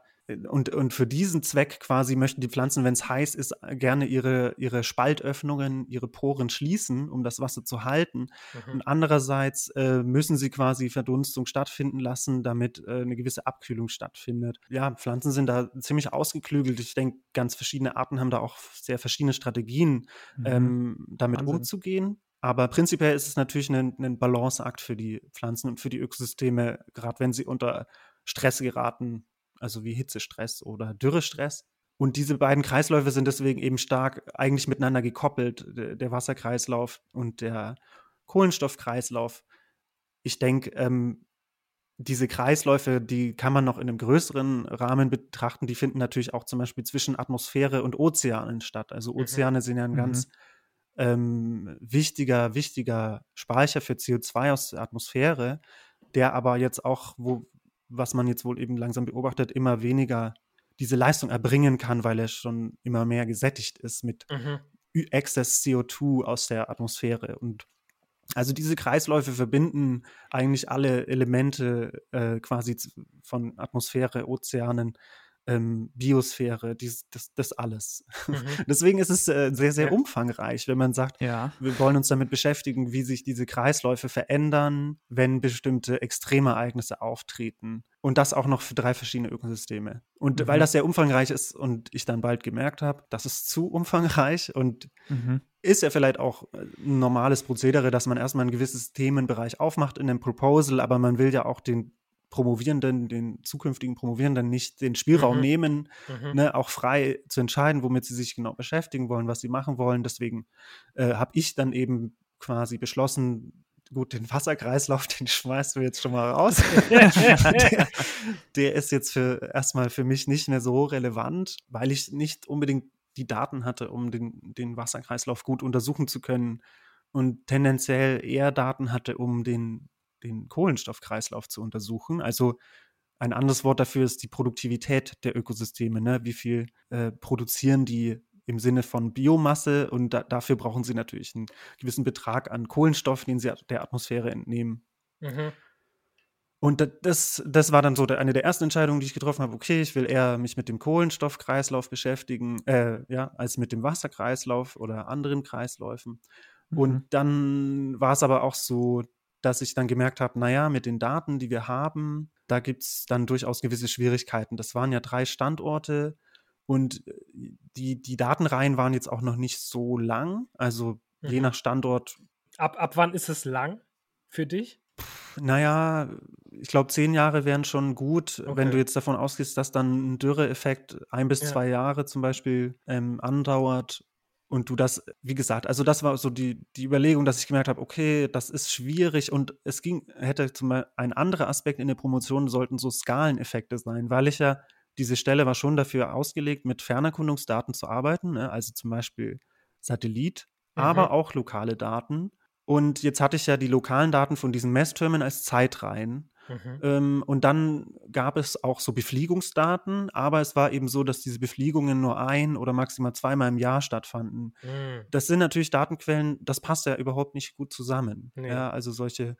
und, und für diesen Zweck quasi möchten die Pflanzen, wenn es heiß ist, gerne ihre, ihre Spaltöffnungen, ihre Poren schließen, um das Wasser zu halten. Mhm. Und andererseits äh, müssen sie quasi Verdunstung stattfinden lassen, damit äh, eine gewisse Abkühlung stattfindet. Ja, Pflanzen sind da ziemlich ausgeklügelt. Ich denke, ganz verschiedene Arten haben da auch sehr verschiedene Strategien, mhm. ähm, damit Wahnsinn. umzugehen. Aber prinzipiell ist es natürlich ein, ein Balanceakt für die Pflanzen und für die Ökosysteme, gerade wenn sie unter Stress geraten, also wie Hitzestress oder Dürrestress. Und diese beiden Kreisläufe sind deswegen eben stark eigentlich miteinander gekoppelt, der Wasserkreislauf und der Kohlenstoffkreislauf. Ich denke, ähm, diese Kreisläufe, die kann man noch in einem größeren Rahmen betrachten. Die finden natürlich auch zum Beispiel zwischen Atmosphäre und Ozeanen statt. Also mhm. Ozeane mhm. sind ja ein mhm. ganz ähm, wichtiger, wichtiger Speicher für CO2 aus der Atmosphäre, der aber jetzt auch, wo, was man jetzt wohl eben langsam beobachtet, immer weniger diese Leistung erbringen kann, weil er schon immer mehr gesättigt ist mit mhm. Excess CO2 aus der Atmosphäre. Und also diese Kreisläufe verbinden eigentlich alle Elemente äh, quasi von Atmosphäre, Ozeanen, ähm, Biosphäre, dies, das, das alles. Mhm. Deswegen ist es äh, sehr, sehr ja. umfangreich, wenn man sagt, ja. wir wollen uns damit beschäftigen, wie sich diese Kreisläufe verändern, wenn bestimmte Extremereignisse auftreten. Und das auch noch für drei verschiedene Ökosysteme. Und mhm. weil das sehr umfangreich ist und ich dann bald gemerkt habe, das ist zu umfangreich und mhm. ist ja vielleicht auch äh, ein normales Prozedere, dass man erstmal ein gewisses Themenbereich aufmacht in dem Proposal, aber man will ja auch den Promovierenden, den zukünftigen Promovierenden nicht den Spielraum mhm. nehmen, mhm. Ne, auch frei zu entscheiden, womit sie sich genau beschäftigen wollen, was sie machen wollen. Deswegen äh, habe ich dann eben quasi beschlossen, gut, den Wasserkreislauf, den schmeißt du jetzt schon mal raus. der, der, ist jetzt für erstmal für mich nicht mehr so relevant, weil ich nicht unbedingt die Daten hatte, um den, den Wasserkreislauf gut untersuchen zu können und tendenziell eher Daten hatte, um den den Kohlenstoffkreislauf zu untersuchen. Also ein anderes Wort dafür ist die Produktivität der Ökosysteme. Ne? Wie viel äh, produzieren die im Sinne von Biomasse und da, dafür brauchen sie natürlich einen gewissen Betrag an Kohlenstoff, den sie der Atmosphäre entnehmen. Mhm. Und das, das war dann so eine der ersten Entscheidungen, die ich getroffen habe. Okay, ich will eher mich mit dem Kohlenstoffkreislauf beschäftigen, äh, ja, als mit dem Wasserkreislauf oder anderen Kreisläufen. Mhm. Und dann war es aber auch so, dass ich dann gemerkt habe, naja, mit den Daten, die wir haben, da gibt es dann durchaus gewisse Schwierigkeiten. Das waren ja drei Standorte und äh, die, die Datenreihen waren jetzt auch noch nicht so lang. Also mhm. je nach Standort. Ab, ab wann ist es lang für dich? Naja, ich glaube, zehn Jahre wären schon gut, okay. wenn du jetzt davon ausgehst, dass dann ein Dürreeffekt ein bis ja. zwei Jahre zum Beispiel ähm, andauert und du das, wie gesagt, also das war so die, die Überlegung, dass ich gemerkt habe, okay, das ist schwierig und es ging, hätte zum Beispiel ein anderer Aspekt in der Promotion sollten so Skaleneffekte sein, weil ich ja, diese Stelle war schon dafür ausgelegt, mit Fernerkundungsdaten zu arbeiten, ne? also zum Beispiel Satellit, mhm. aber auch lokale Daten. Und jetzt hatte ich ja die lokalen Daten von diesen Messtürmen als Zeitreihen. Mhm. Ähm, und dann gab es auch so Befliegungsdaten, aber es war eben so, dass diese Befliegungen nur ein oder maximal zweimal im Jahr stattfanden. Mhm. Das sind natürlich Datenquellen, das passt ja überhaupt nicht gut zusammen. Nee. Ja, also solche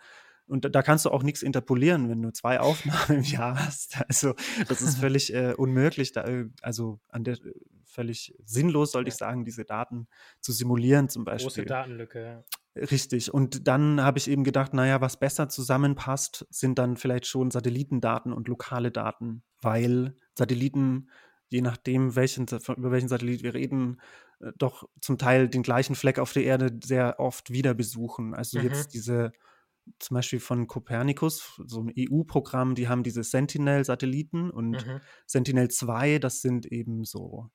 und da, kannst du auch nichts interpolieren, wenn du zwei Aufnahmen im Jahr hast. Also das ist völlig äh, unmöglich, da, also an der völlig sinnlos, sollte ja. ich sagen, diese Daten zu simulieren zum Beispiel. Große Datenlücke, ja. Richtig. Und dann habe ich eben gedacht, naja, was besser zusammenpasst, sind dann vielleicht schon Satellitendaten und lokale Daten, weil Satelliten, je nachdem, welchen, über welchen Satellit wir reden, äh, doch zum Teil den gleichen Fleck auf der Erde sehr oft wieder besuchen. Also mhm. jetzt diese zum Beispiel von Copernicus, so ein EU-Programm, die haben diese Sentinel-Satelliten und mhm. Sentinel-2, das sind eben so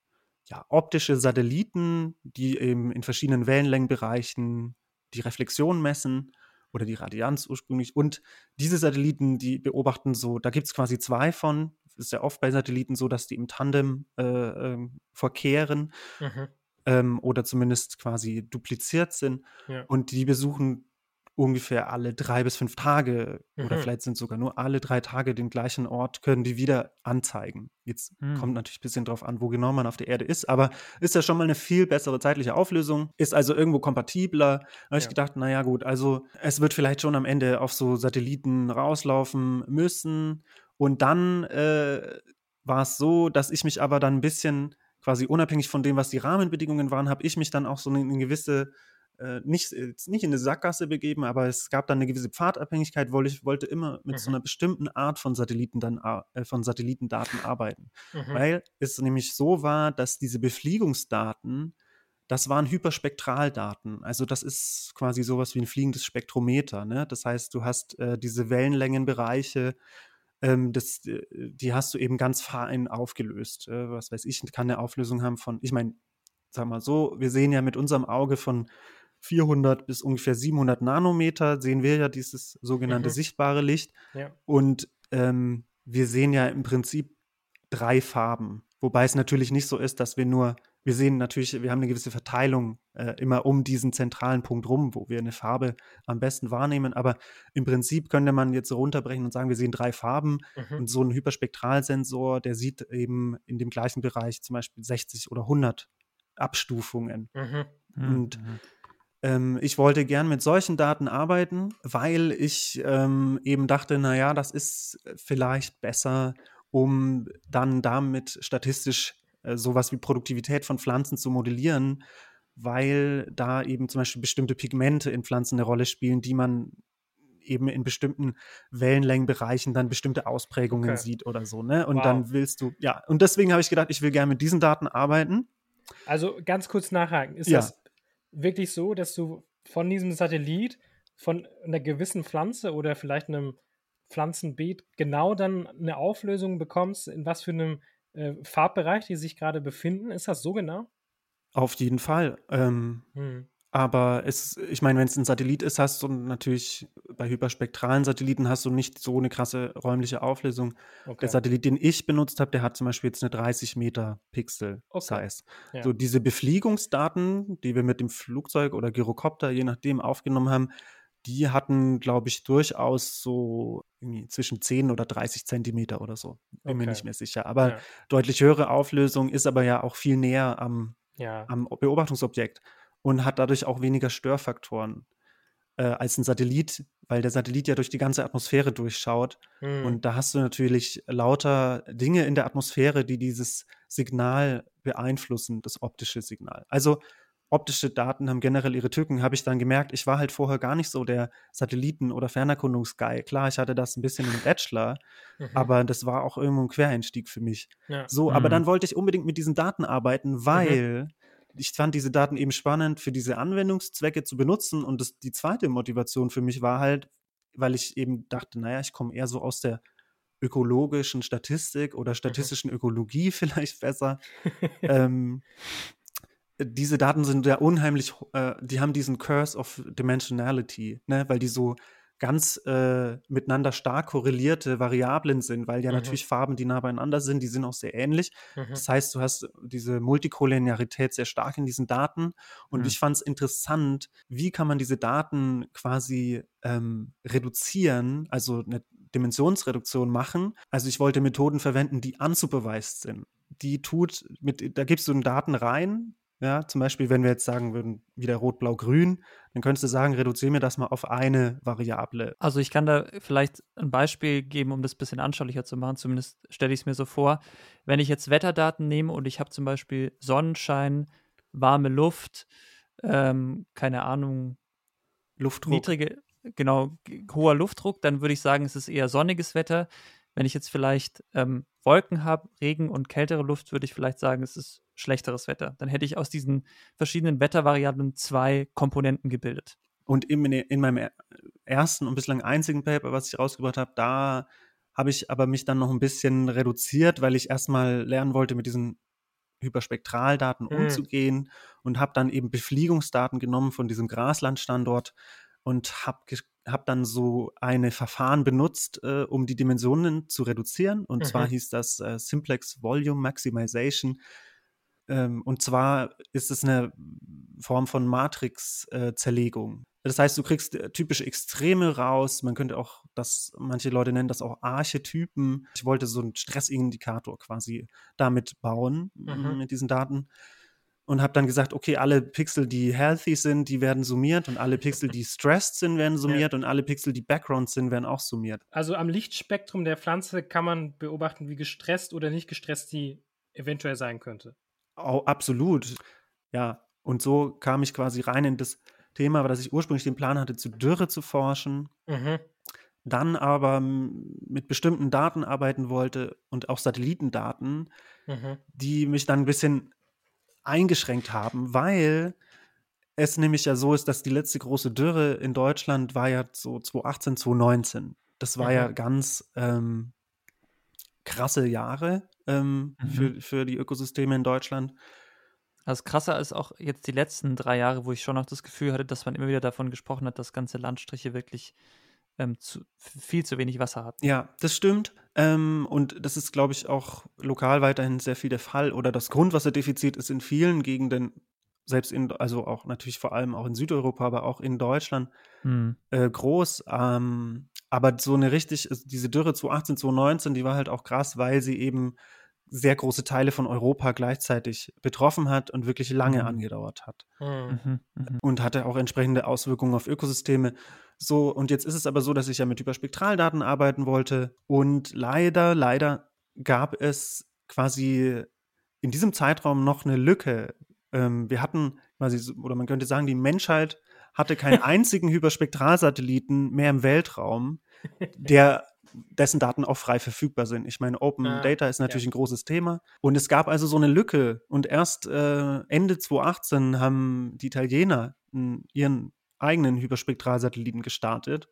ja, optische Satelliten, die eben in verschiedenen Wellenlängenbereichen die Reflexion messen oder die Radianz ursprünglich. Und diese Satelliten, die beobachten so, da gibt es quasi zwei von. Es ist ja oft bei Satelliten so, dass die im Tandem äh, äh, verkehren mhm. ähm, oder zumindest quasi dupliziert sind. Ja. Und die besuchen ungefähr alle drei bis fünf Tage mhm. oder vielleicht sind sogar nur alle drei Tage den gleichen Ort, können die wieder anzeigen. Jetzt mhm. kommt natürlich ein bisschen drauf an, wo genau man auf der Erde ist, aber ist ja schon mal eine viel bessere zeitliche Auflösung, ist also irgendwo kompatibler. Da habe ich gedacht, naja gut, also es wird vielleicht schon am Ende auf so Satelliten rauslaufen müssen. Und dann äh, war es so, dass ich mich aber dann ein bisschen quasi unabhängig von dem, was die Rahmenbedingungen waren, habe ich mich dann auch so eine, eine gewisse äh, nicht, nicht in eine Sackgasse begeben, aber es gab dann eine gewisse Pfadabhängigkeit, weil ich wollte immer mit mhm. so einer bestimmten Art von Satelliten dann, äh, von Satellitendaten arbeiten. Mhm. Weil es nämlich so war, dass diese Befliegungsdaten, das waren Hyperspektraldaten. Also das ist quasi sowas wie ein fliegendes Spektrometer. Ne? Das heißt, du hast äh, diese Wellenlängenbereiche, ähm, das, äh, die hast du eben ganz fein aufgelöst. Äh, was weiß ich, kann eine Auflösung haben von, ich meine, sag mal so, wir sehen ja mit unserem Auge von 400 bis ungefähr 700 Nanometer sehen wir ja dieses sogenannte mhm. sichtbare Licht. Ja. Und ähm, wir sehen ja im Prinzip drei Farben. Wobei es natürlich nicht so ist, dass wir nur, wir sehen natürlich, wir haben eine gewisse Verteilung äh, immer um diesen zentralen Punkt rum, wo wir eine Farbe am besten wahrnehmen. Aber im Prinzip könnte man jetzt so runterbrechen und sagen, wir sehen drei Farben. Mhm. Und so ein Hyperspektralsensor, der sieht eben in dem gleichen Bereich zum Beispiel 60 oder 100 Abstufungen. Mhm. Und mhm. Ähm, ich wollte gern mit solchen Daten arbeiten, weil ich ähm, eben dachte, naja, das ist vielleicht besser, um dann damit statistisch äh, sowas wie Produktivität von Pflanzen zu modellieren, weil da eben zum Beispiel bestimmte Pigmente in Pflanzen eine Rolle spielen, die man eben in bestimmten Wellenlängenbereichen dann bestimmte Ausprägungen okay. sieht oder so, ne? Und wow. dann willst du, ja, und deswegen habe ich gedacht, ich will gerne mit diesen Daten arbeiten. Also ganz kurz nachhaken, ist ja. das wirklich so, dass du von diesem Satellit, von einer gewissen Pflanze oder vielleicht einem Pflanzenbeet genau dann eine Auflösung bekommst, in was für einem äh, Farbbereich die sich gerade befinden? Ist das so genau? Auf jeden Fall. Ähm, hm. Aber es, ich meine, wenn es ein Satellit ist, hast du natürlich bei hyperspektralen Satelliten hast du nicht so eine krasse räumliche Auflösung. Okay. Der Satellit, den ich benutzt habe, der hat zum Beispiel jetzt eine 30 Meter Pixel okay. Size. Ja. So diese Befliegungsdaten, die wir mit dem Flugzeug oder Gyrocopter, je nachdem, aufgenommen haben, die hatten, glaube ich, durchaus so zwischen 10 oder 30 Zentimeter oder so. Bin okay. mir nicht mehr sicher. Aber ja. deutlich höhere Auflösung ist aber ja auch viel näher am, ja. am Beobachtungsobjekt und hat dadurch auch weniger Störfaktoren äh, als ein Satellit, weil der Satellit ja durch die ganze Atmosphäre durchschaut. Mhm. Und da hast du natürlich lauter Dinge in der Atmosphäre, die dieses Signal beeinflussen, das optische Signal. Also optische Daten haben generell ihre Tücken, habe ich dann gemerkt. Ich war halt vorher gar nicht so der Satelliten- oder Fernerkundungsguy. Klar, ich hatte das ein bisschen im Bachelor, mhm. aber das war auch irgendwo ein Quereinstieg für mich. Ja. So, mhm. aber dann wollte ich unbedingt mit diesen Daten arbeiten, mhm. weil mhm. Ich fand diese Daten eben spannend für diese Anwendungszwecke zu benutzen. Und das, die zweite Motivation für mich war halt, weil ich eben dachte, naja, ich komme eher so aus der ökologischen Statistik oder mhm. statistischen Ökologie vielleicht besser. ähm, diese Daten sind ja unheimlich, äh, die haben diesen Curse of Dimensionality, ne, weil die so ganz äh, miteinander stark korrelierte Variablen sind, weil ja mhm. natürlich Farben, die nah beieinander sind, die sind auch sehr ähnlich. Mhm. Das heißt, du hast diese Multikollinearität sehr stark in diesen Daten. Und mhm. ich fand es interessant, wie kann man diese Daten quasi ähm, reduzieren, also eine Dimensionsreduktion machen. Also ich wollte Methoden verwenden, die unsupervised sind. Die tut, mit, da gibst du Daten rein, ja, zum Beispiel, wenn wir jetzt sagen würden, wieder rot, blau, grün, dann könntest du sagen, reduziere mir das mal auf eine Variable. Also ich kann da vielleicht ein Beispiel geben, um das ein bisschen anschaulicher zu machen. Zumindest stelle ich es mir so vor. Wenn ich jetzt Wetterdaten nehme und ich habe zum Beispiel Sonnenschein, warme Luft, ähm, keine Ahnung, Luftdruck. niedrige, genau, hoher Luftdruck, dann würde ich sagen, es ist eher sonniges Wetter. Wenn ich jetzt vielleicht ähm, Wolken habe, Regen und kältere Luft, würde ich vielleicht sagen, es ist schlechteres Wetter. Dann hätte ich aus diesen verschiedenen Wettervariablen zwei Komponenten gebildet. Und in, in meinem ersten und bislang einzigen Paper, was ich rausgebracht habe, da habe ich aber mich dann noch ein bisschen reduziert, weil ich erstmal lernen wollte, mit diesen Hyperspektraldaten mhm. umzugehen und habe dann eben Befliegungsdaten genommen von diesem Graslandstandort und habe hab dann so eine Verfahren benutzt, äh, um die Dimensionen zu reduzieren. Und mhm. zwar hieß das äh, Simplex Volume Maximization. Ähm, und zwar ist es eine Form von Matrix-Zerlegung. Äh, das heißt, du kriegst äh, typische Extreme raus. Man könnte auch das, manche Leute nennen das auch Archetypen. Ich wollte so einen Stressindikator quasi damit bauen, mhm. mit diesen Daten. Und habe dann gesagt, okay, alle Pixel, die healthy sind, die werden summiert und alle Pixel, die stressed sind, werden summiert ja. und alle Pixel, die Background sind, werden auch summiert. Also am Lichtspektrum der Pflanze kann man beobachten, wie gestresst oder nicht gestresst die eventuell sein könnte. Oh, absolut. Ja, und so kam ich quasi rein in das Thema, dass ich ursprünglich den Plan hatte, zu Dürre zu forschen. Mhm. Dann aber mit bestimmten Daten arbeiten wollte und auch Satellitendaten, mhm. die mich dann ein bisschen eingeschränkt haben, weil es nämlich ja so ist, dass die letzte große Dürre in Deutschland war ja so 2018, 2019. Das war mhm. ja ganz ähm, krasse Jahre ähm, mhm. für, für die Ökosysteme in Deutschland. Das Krasse ist auch jetzt die letzten drei Jahre, wo ich schon noch das Gefühl hatte, dass man immer wieder davon gesprochen hat, dass ganze Landstriche wirklich ähm, zu, viel zu wenig Wasser hatten. Ja, das stimmt. Ähm, und das ist, glaube ich, auch lokal weiterhin sehr viel der Fall. Oder das Grundwasserdefizit ist in vielen Gegenden, selbst in, also auch natürlich vor allem auch in Südeuropa, aber auch in Deutschland mhm. äh, groß. Ähm, aber so eine richtig, diese Dürre 2018, 2019, die war halt auch krass, weil sie eben sehr große Teile von Europa gleichzeitig betroffen hat und wirklich lange mhm. angedauert hat. Mhm. mhm, mhm. Und hatte auch entsprechende Auswirkungen auf Ökosysteme. So, und jetzt ist es aber so, dass ich ja mit Hyperspektraldaten arbeiten wollte. Und leider, leider gab es quasi in diesem Zeitraum noch eine Lücke. Ähm, wir hatten quasi, oder man könnte sagen, die Menschheit hatte keinen einzigen Hyperspektralsatelliten mehr im Weltraum, der dessen Daten auch frei verfügbar sind. Ich meine, Open ah, Data ist natürlich ja. ein großes Thema. Und es gab also so eine Lücke. Und erst äh, Ende 2018 haben die Italiener ihren eigenen Hyperspektralsatelliten gestartet.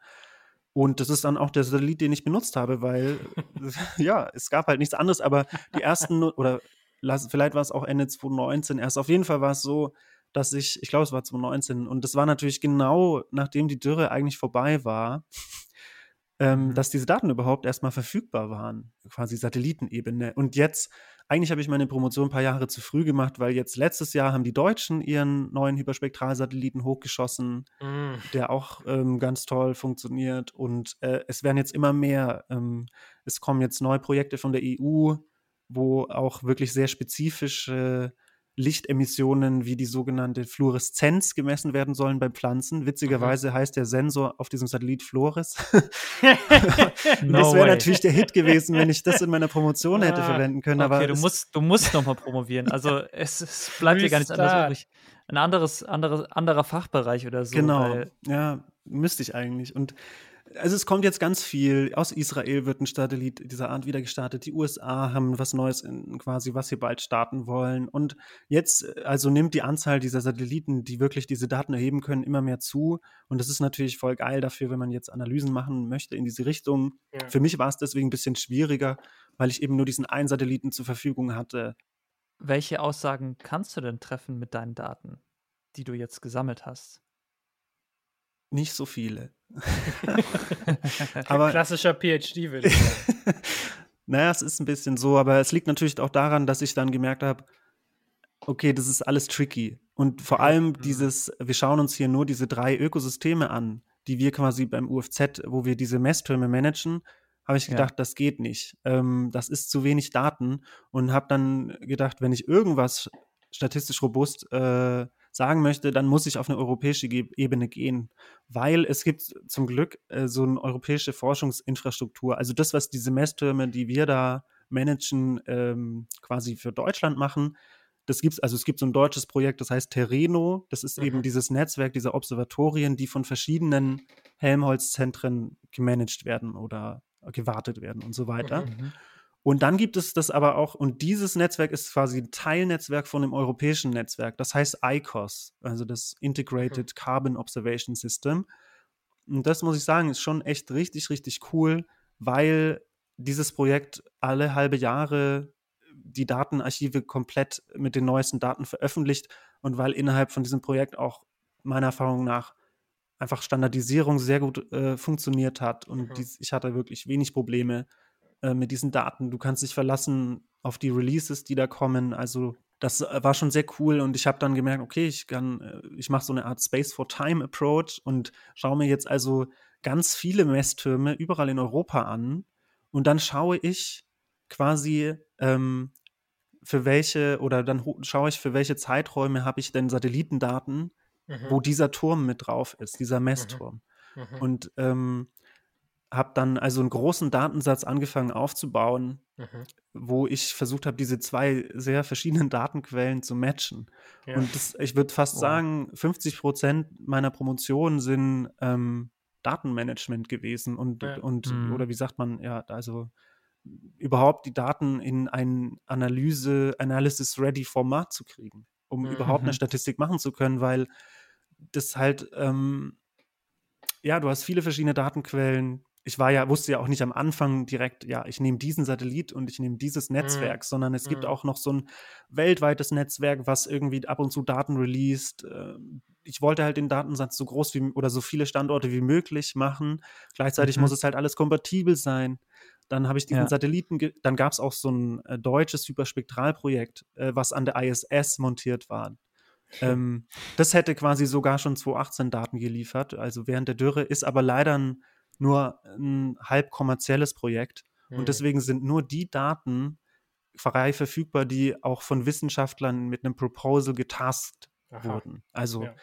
Und das ist dann auch der Satellit, den ich benutzt habe, weil ja, es gab halt nichts anderes, aber die ersten oder vielleicht war es auch Ende 2019 erst. Auf jeden Fall war es so, dass ich, ich glaube, es war 2019 und das war natürlich genau nachdem die Dürre eigentlich vorbei war, ähm, mhm. dass diese Daten überhaupt erstmal verfügbar waren, quasi Satellitenebene. Und jetzt, eigentlich habe ich meine Promotion ein paar Jahre zu früh gemacht, weil jetzt letztes Jahr haben die Deutschen ihren neuen Hyperspektralsatelliten hochgeschossen, mhm. der auch ähm, ganz toll funktioniert. Und äh, es werden jetzt immer mehr, ähm, es kommen jetzt neue Projekte von der EU, wo auch wirklich sehr spezifische Lichtemissionen wie die sogenannte Fluoreszenz gemessen werden sollen bei Pflanzen. Witzigerweise mhm. heißt der Sensor auf diesem Satellit Flores. no das wäre natürlich der Hit gewesen, wenn ich das in meiner Promotion hätte ah, verwenden können. Okay, aber du musst, du musst nochmal promovieren. Also es, es bleibt dir gar nichts anderes übrig. Ein anderes, anderes, anderer Fachbereich oder so. Genau, ja, müsste ich eigentlich. Und also es kommt jetzt ganz viel. Aus Israel wird ein Satellit dieser Art wieder gestartet. Die USA haben was Neues in, quasi, was sie bald starten wollen. Und jetzt, also nimmt die Anzahl dieser Satelliten, die wirklich diese Daten erheben können, immer mehr zu. Und das ist natürlich voll geil dafür, wenn man jetzt Analysen machen möchte in diese Richtung. Ja. Für mich war es deswegen ein bisschen schwieriger, weil ich eben nur diesen einen Satelliten zur Verfügung hatte. Welche Aussagen kannst du denn treffen mit deinen Daten, die du jetzt gesammelt hast? Nicht so viele. aber, Klassischer PhD, würde ich sagen. naja, es ist ein bisschen so, aber es liegt natürlich auch daran, dass ich dann gemerkt habe, okay, das ist alles tricky. Und vor allem mhm. dieses, wir schauen uns hier nur diese drei Ökosysteme an, die wir quasi beim UFZ, wo wir diese Messtürme managen, habe ich gedacht, ja. das geht nicht. Ähm, das ist zu wenig Daten und habe dann gedacht, wenn ich irgendwas statistisch robust äh, sagen möchte, dann muss ich auf eine europäische Ebene gehen, weil es gibt zum Glück äh, so eine europäische Forschungsinfrastruktur. Also das, was diese Messtürme, die wir da managen, ähm, quasi für Deutschland machen, das gibt's, also es gibt so ein deutsches Projekt, das heißt Terreno. Das ist mhm. eben dieses Netzwerk dieser Observatorien, die von verschiedenen Helmholtz-Zentren gemanagt werden oder gewartet werden und so weiter. Mhm. Und dann gibt es das aber auch, und dieses Netzwerk ist quasi ein Teilnetzwerk von dem europäischen Netzwerk, das heißt ICOS, also das Integrated. Carbon Observation System. Und das muss ich sagen, ist schon echt richtig, richtig cool, weil dieses Projekt alle halbe Jahre die Datenarchive komplett mit den neuesten Daten veröffentlicht und weil innerhalb von diesem Projekt auch meiner Erfahrung nach einfach Standardisierung sehr gut äh, funktioniert hat und mhm. dies, ich hatte wirklich wenig Probleme äh, mit diesen Daten. Du kannst dich verlassen auf die Releases, die da kommen. Also das äh, war schon sehr cool und ich habe dann gemerkt, okay, ich kann, äh, ich mache so eine Art Space for Time Approach und schaue mir jetzt also ganz viele Messtürme überall in Europa an und dann schaue ich quasi ähm, für welche oder dann schaue ich für welche Zeiträume habe ich denn Satellitendaten, mhm. wo dieser Turm mit drauf ist, dieser mhm. Messturm. Mhm. Mhm. Und ähm, habe dann also einen großen Datensatz angefangen aufzubauen, mhm. wo ich versucht habe, diese zwei sehr verschiedenen Datenquellen zu matchen. Ja. Und das, ich würde fast wow. sagen, 50 Prozent meiner Promotion sind ähm, Datenmanagement gewesen und, ja. und mhm. oder wie sagt man, ja, also überhaupt die Daten in ein Analyse, Analysis-Ready-Format zu kriegen, um mhm. überhaupt eine Statistik machen zu können, weil das halt, ähm, ja, du hast viele verschiedene Datenquellen, ich war ja, wusste ja auch nicht am Anfang direkt, ja, ich nehme diesen Satellit und ich nehme dieses mhm. Netzwerk, mhm. sondern es gibt mhm. auch noch so ein weltweites Netzwerk, was irgendwie ab und zu Daten released. Ähm, ich wollte halt den Datensatz so groß wie oder so viele Standorte wie möglich machen. Gleichzeitig mhm. muss es halt alles kompatibel sein. Dann habe ich diesen ja. Satelliten, dann gab es auch so ein äh, deutsches Hyperspektralprojekt, äh, was an der ISS montiert war. Ähm, das hätte quasi sogar schon 2018 Daten geliefert, also während der Dürre, ist aber leider ein nur ein halb kommerzielles Projekt. Mhm. Und deswegen sind nur die Daten frei verfügbar, die auch von Wissenschaftlern mit einem Proposal getaskt Aha. wurden. Also, ja.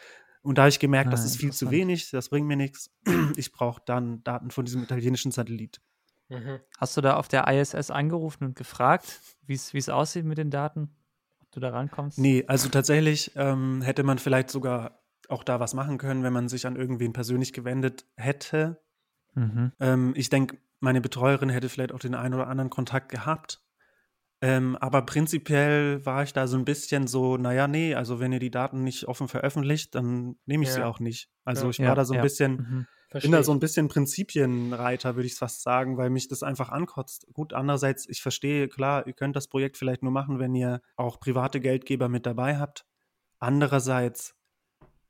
und da habe ich gemerkt, ah, das ist viel zu wenig, das bringt mir nichts. Ich brauche dann Daten von diesem italienischen Satellit. Mhm. Hast du da auf der ISS angerufen und gefragt, wie es aussieht mit den Daten? Ob du da rankommst? Nee, also tatsächlich ähm, hätte man vielleicht sogar auch da was machen können, wenn man sich an irgendwen persönlich gewendet hätte. Mhm. Ähm, ich denke, meine Betreuerin hätte vielleicht auch den einen oder anderen Kontakt gehabt. Ähm, aber prinzipiell war ich da so ein bisschen so, naja, nee, also wenn ihr die Daten nicht offen veröffentlicht, dann nehme ich ja. sie auch nicht. Also ja. ich war ja, da so ein bisschen, mhm. bin da so ein bisschen Prinzipienreiter, würde ich fast sagen, weil mich das einfach ankotzt. Gut, andererseits, ich verstehe, klar, ihr könnt das Projekt vielleicht nur machen, wenn ihr auch private Geldgeber mit dabei habt. Andererseits,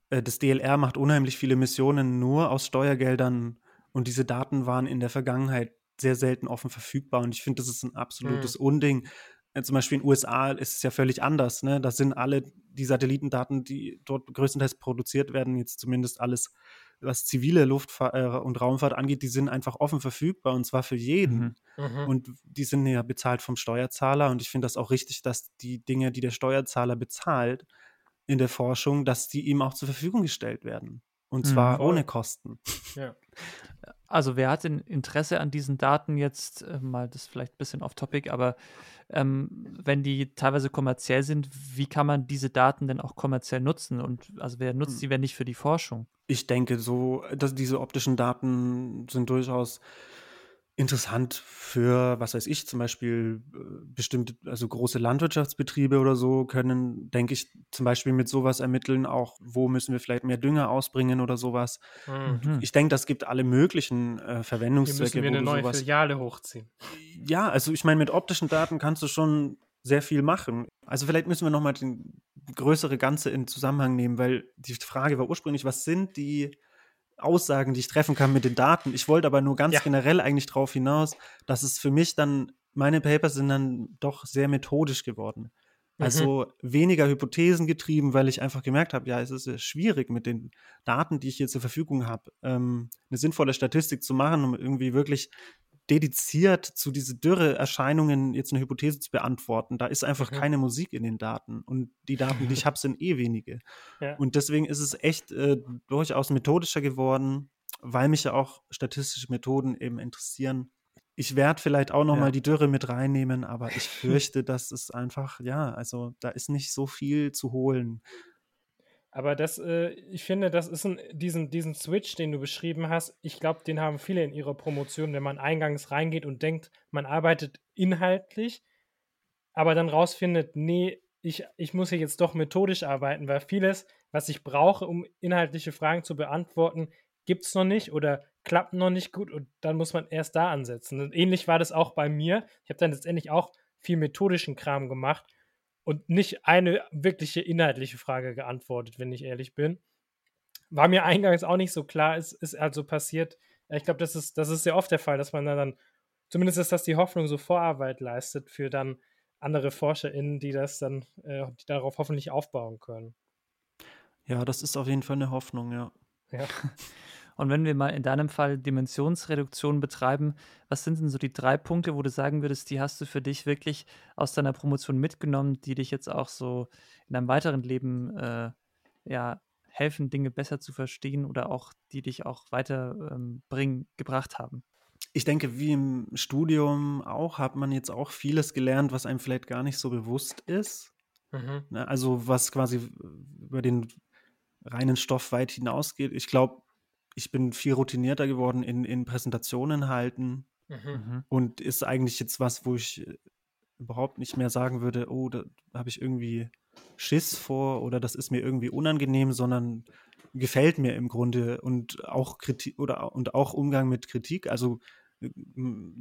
äh, das DLR macht unheimlich viele Missionen nur aus Steuergeldern Und diese Daten waren in der Vergangenheit sehr selten offen verfügbar. Und ich finde, das ist ein absolutes mhm. Unding. Äh, zum Beispiel in den USA ist es ja völlig anders. Ne? Da sind alle die Satellitendaten, die dort größtenteils produziert werden, jetzt zumindest alles, was zivile Luftfahrt äh, und Raumfahrt angeht, die sind einfach offen verfügbar und zwar für jeden. Mhm. Mhm. Und die sind ja bezahlt vom Steuerzahler. Und ich finde das auch richtig, dass die Dinge, die der Steuerzahler bezahlt in der Forschung, dass die ihm auch zur Verfügung gestellt werden. Und mhm, zwar mhm, ohne Kosten. Ja. Also wer hat denn Interesse an diesen Daten jetzt, äh, mal das vielleicht ein bisschen off-topic, aber ähm, wenn die teilweise kommerziell sind, wie kann man diese Daten denn auch kommerziell nutzen? Und also wer nutzt hm. sie, wenn nicht für die Forschung? Ich denke so, dass diese optischen Daten sind durchaus interessant für, was weiß ich, zum Beispiel äh, bestimmte, also große Landwirtschaftsbetriebe oder so können, denke ich, zum Beispiel mit sowas ermitteln, auch wo müssen wir vielleicht mehr Dünger ausbringen oder sowas. Mhm. Ich denke, das gibt alle möglichen äh, Verwendungszwecke. Hier müssen wir eine neue sowas, Filiale hochziehen. Ja, also ich meine, mit optischen Daten kannst du schon sehr viel machen. Also vielleicht müssen wir nochmal den größere Ganze in Zusammenhang nehmen, weil die Frage war ursprünglich, was sind die Aussagen, die ich treffen kann mit den Daten. Ich wollte aber nur ganz ja. generell eigentlich darauf hinaus, dass es für mich dann, meine Papers sind dann doch sehr methodisch geworden. Mhm. Also weniger Hypothesen getrieben, weil ich einfach gemerkt habe, ja, es ist schwierig mit den Daten, die ich hier zur Verfügung habe, ähm, eine sinnvolle Statistik zu machen, um irgendwie wirklich dediziert zu diese Dürreerscheinungen jetzt eine Hypothese zu beantworten. Da ist einfach mhm. keine Musik in den Daten. Und die Daten, die ich habe, sind eh wenige. Ja. Und deswegen ist es echt äh, durchaus methodischer geworden, weil mich ja auch statistische Methoden eben interessieren. Ich werde vielleicht auch noch ja. mal die Dürre mit reinnehmen, aber ich fürchte, dass es einfach, ja, also da ist nicht so viel zu holen. Aber das, äh, ich finde, das ist ein, diesen, diesen Switch, den du beschrieben hast, ich glaube, den haben viele in ihrer Promotion, wenn man eingangs reingeht und denkt, man arbeitet inhaltlich, aber dann rausfindet, nee, ich, ich muss hier jetzt doch methodisch arbeiten, weil vieles, was ich brauche, um inhaltliche Fragen zu beantworten, gibt es noch nicht oder klappt noch nicht gut und dann muss man erst da ansetzen. Und ähnlich war das auch bei mir. Ich habe dann letztendlich auch viel methodischen Kram gemacht und nicht eine wirkliche inhaltliche Frage geantwortet, wenn ich ehrlich bin. War mir eingangs auch nicht so klar, es ist also passiert. Ich glaube, das ist, das ist sehr oft der Fall, dass man dann, zumindest ist das die Hoffnung, so Vorarbeit leistet für dann andere ForscherInnen, die das dann, äh, die darauf hoffentlich aufbauen können. Ja, das ist auf jeden Fall eine Hoffnung, ja. Ja. Und wenn wir mal in deinem Fall Dimensionsreduktion betreiben, was sind denn so die drei Punkte, wo du sagen würdest, die hast du für dich wirklich aus deiner Promotion mitgenommen, die dich jetzt auch so in deinem weiteren Leben äh, ja, helfen, Dinge besser zu verstehen oder auch die dich auch weiterbringen, ähm, gebracht haben? Ich denke, wie im Studium auch, hat man jetzt auch vieles gelernt, was einem vielleicht gar nicht so bewusst ist. Mhm. Ne, also was quasi über den reinen Stoff weit hinausgeht. Ich glaube, ich bin viel routinierter geworden in, in Präsentationen halten mhm. mhm. und ist eigentlich jetzt was, wo ich äh, überhaupt nicht mehr sagen würde, oh, da habe ich irgendwie Schiss vor oder das ist mir irgendwie unangenehm, sondern gefällt mir im Grunde und auch Kritik oder und auch Umgang mit Kritik. Also äh,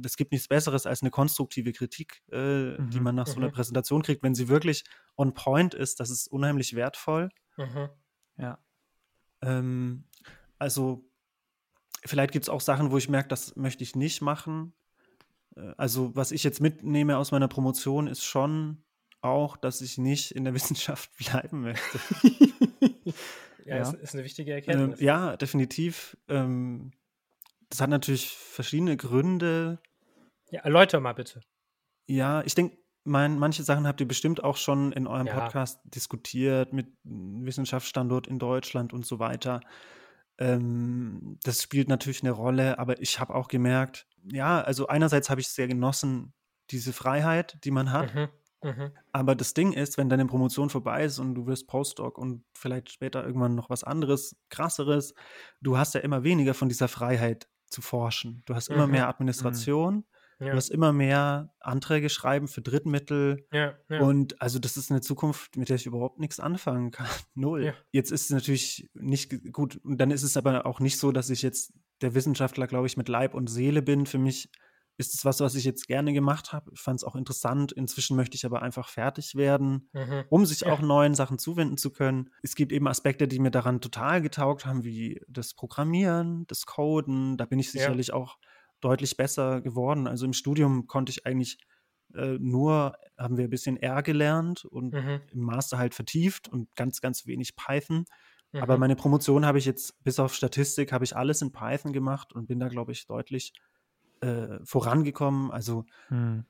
es gibt nichts Besseres als eine konstruktive Kritik, äh, mhm. die man nach so einer mhm. Präsentation kriegt. Wenn sie wirklich on point ist, das ist unheimlich wertvoll. Mhm. Ja. Ähm, also vielleicht gibt es auch Sachen, wo ich merke, das möchte ich nicht machen. Äh, also was ich jetzt mitnehme aus meiner Promotion ist schon auch, dass ich nicht in der Wissenschaft bleiben möchte. ja, ja. Ist, ist, eine wichtige Erkenntnis. Ähm, ja, definitiv. Ähm, das hat natürlich verschiedene Gründe. Ja, erläuter mal bitte. Ja, ich denke, mein, manche Sachen habt ihr bestimmt auch schon in eurem ja. Podcast diskutiert mit Wissenschaftsstandort in Deutschland und so weiter. Ähm, das spielt natürlich eine Rolle, aber ich habe auch gemerkt, ja, also einerseits habe ich sehr genossen, diese Freiheit, die man hat. Mhm. Mhm. Aber das Ding ist, wenn deine Promotion vorbei ist und du wirst Postdoc und vielleicht später irgendwann noch was anderes, krasseres, du hast ja immer weniger von dieser Freiheit zu forschen. Du hast immer mhm. mehr Administration. Ja. Du hast immer mehr Anträge schreiben für Drittmittel. Ja, ja. Und also das ist eine Zukunft, mit der ich überhaupt nichts anfangen kann. Null. Jetzt ist es natürlich nicht gut. Und dann ist es aber auch nicht so, dass ich jetzt der Wissenschaftler, glaube ich, mit Leib und Seele bin. Für mich ist es was, was ich jetzt gerne gemacht habe. Ich fand es auch interessant. Inzwischen möchte ich aber einfach fertig werden, mhm. um sich ja. auch neuen Sachen zuwenden zu können. Es gibt eben Aspekte, die mir daran total getaugt haben, wie das Programmieren, das Coden. Da bin ich sicherlich ja. auch deutlich besser geworden. Also im Studium konnte ich eigentlich äh, nur, haben wir ein bisschen R gelernt und mhm. im Master halt vertieft und ganz, ganz wenig Python. Mhm. Aber meine Promotion habe ich jetzt, bis auf Statistik, habe ich alles in Python gemacht und bin da, glaube ich, deutlich äh, vorangekommen. Also mhm.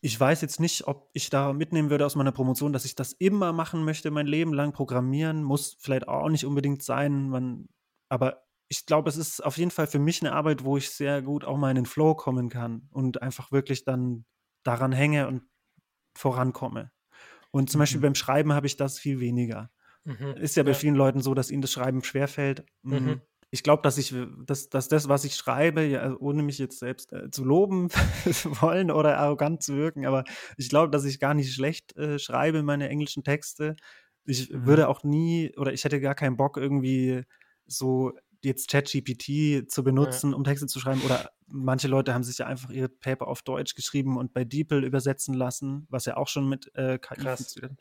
ich weiß jetzt nicht, ob ich da mitnehmen würde aus meiner Promotion, dass ich das immer machen möchte, mein Leben lang programmieren. Muss vielleicht auch nicht unbedingt sein. Man, aber ich glaube, es ist auf jeden Fall für mich eine Arbeit, wo ich sehr gut auch mal in den Flow kommen kann und einfach wirklich dann daran hänge und vorankomme. Und zum mhm. Beispiel beim Schreiben habe ich das viel weniger. Mhm. Ist ja bei ja. vielen Leuten so, dass ihnen das Schreiben schwerfällt. Mhm. mhm. Ich glaube, dass ich, dass, dass das, was ich schreibe, ja, also ohne mich jetzt selbst äh, zu loben wollen oder arrogant zu wirken, aber ich glaube, dass ich gar nicht schlecht äh, schreibe, meine englischen Texte. Ich mhm. würde auch nie, oder ich hätte gar keinen Bock, irgendwie so jetzt ChatGPT zu benutzen, ja. um Texte zu schreiben. Oder manche Leute haben sich ja einfach ihre Paper auf Deutsch geschrieben und bei DeepL übersetzen lassen, was ja auch schon mit äh, KI Krass. funktioniert.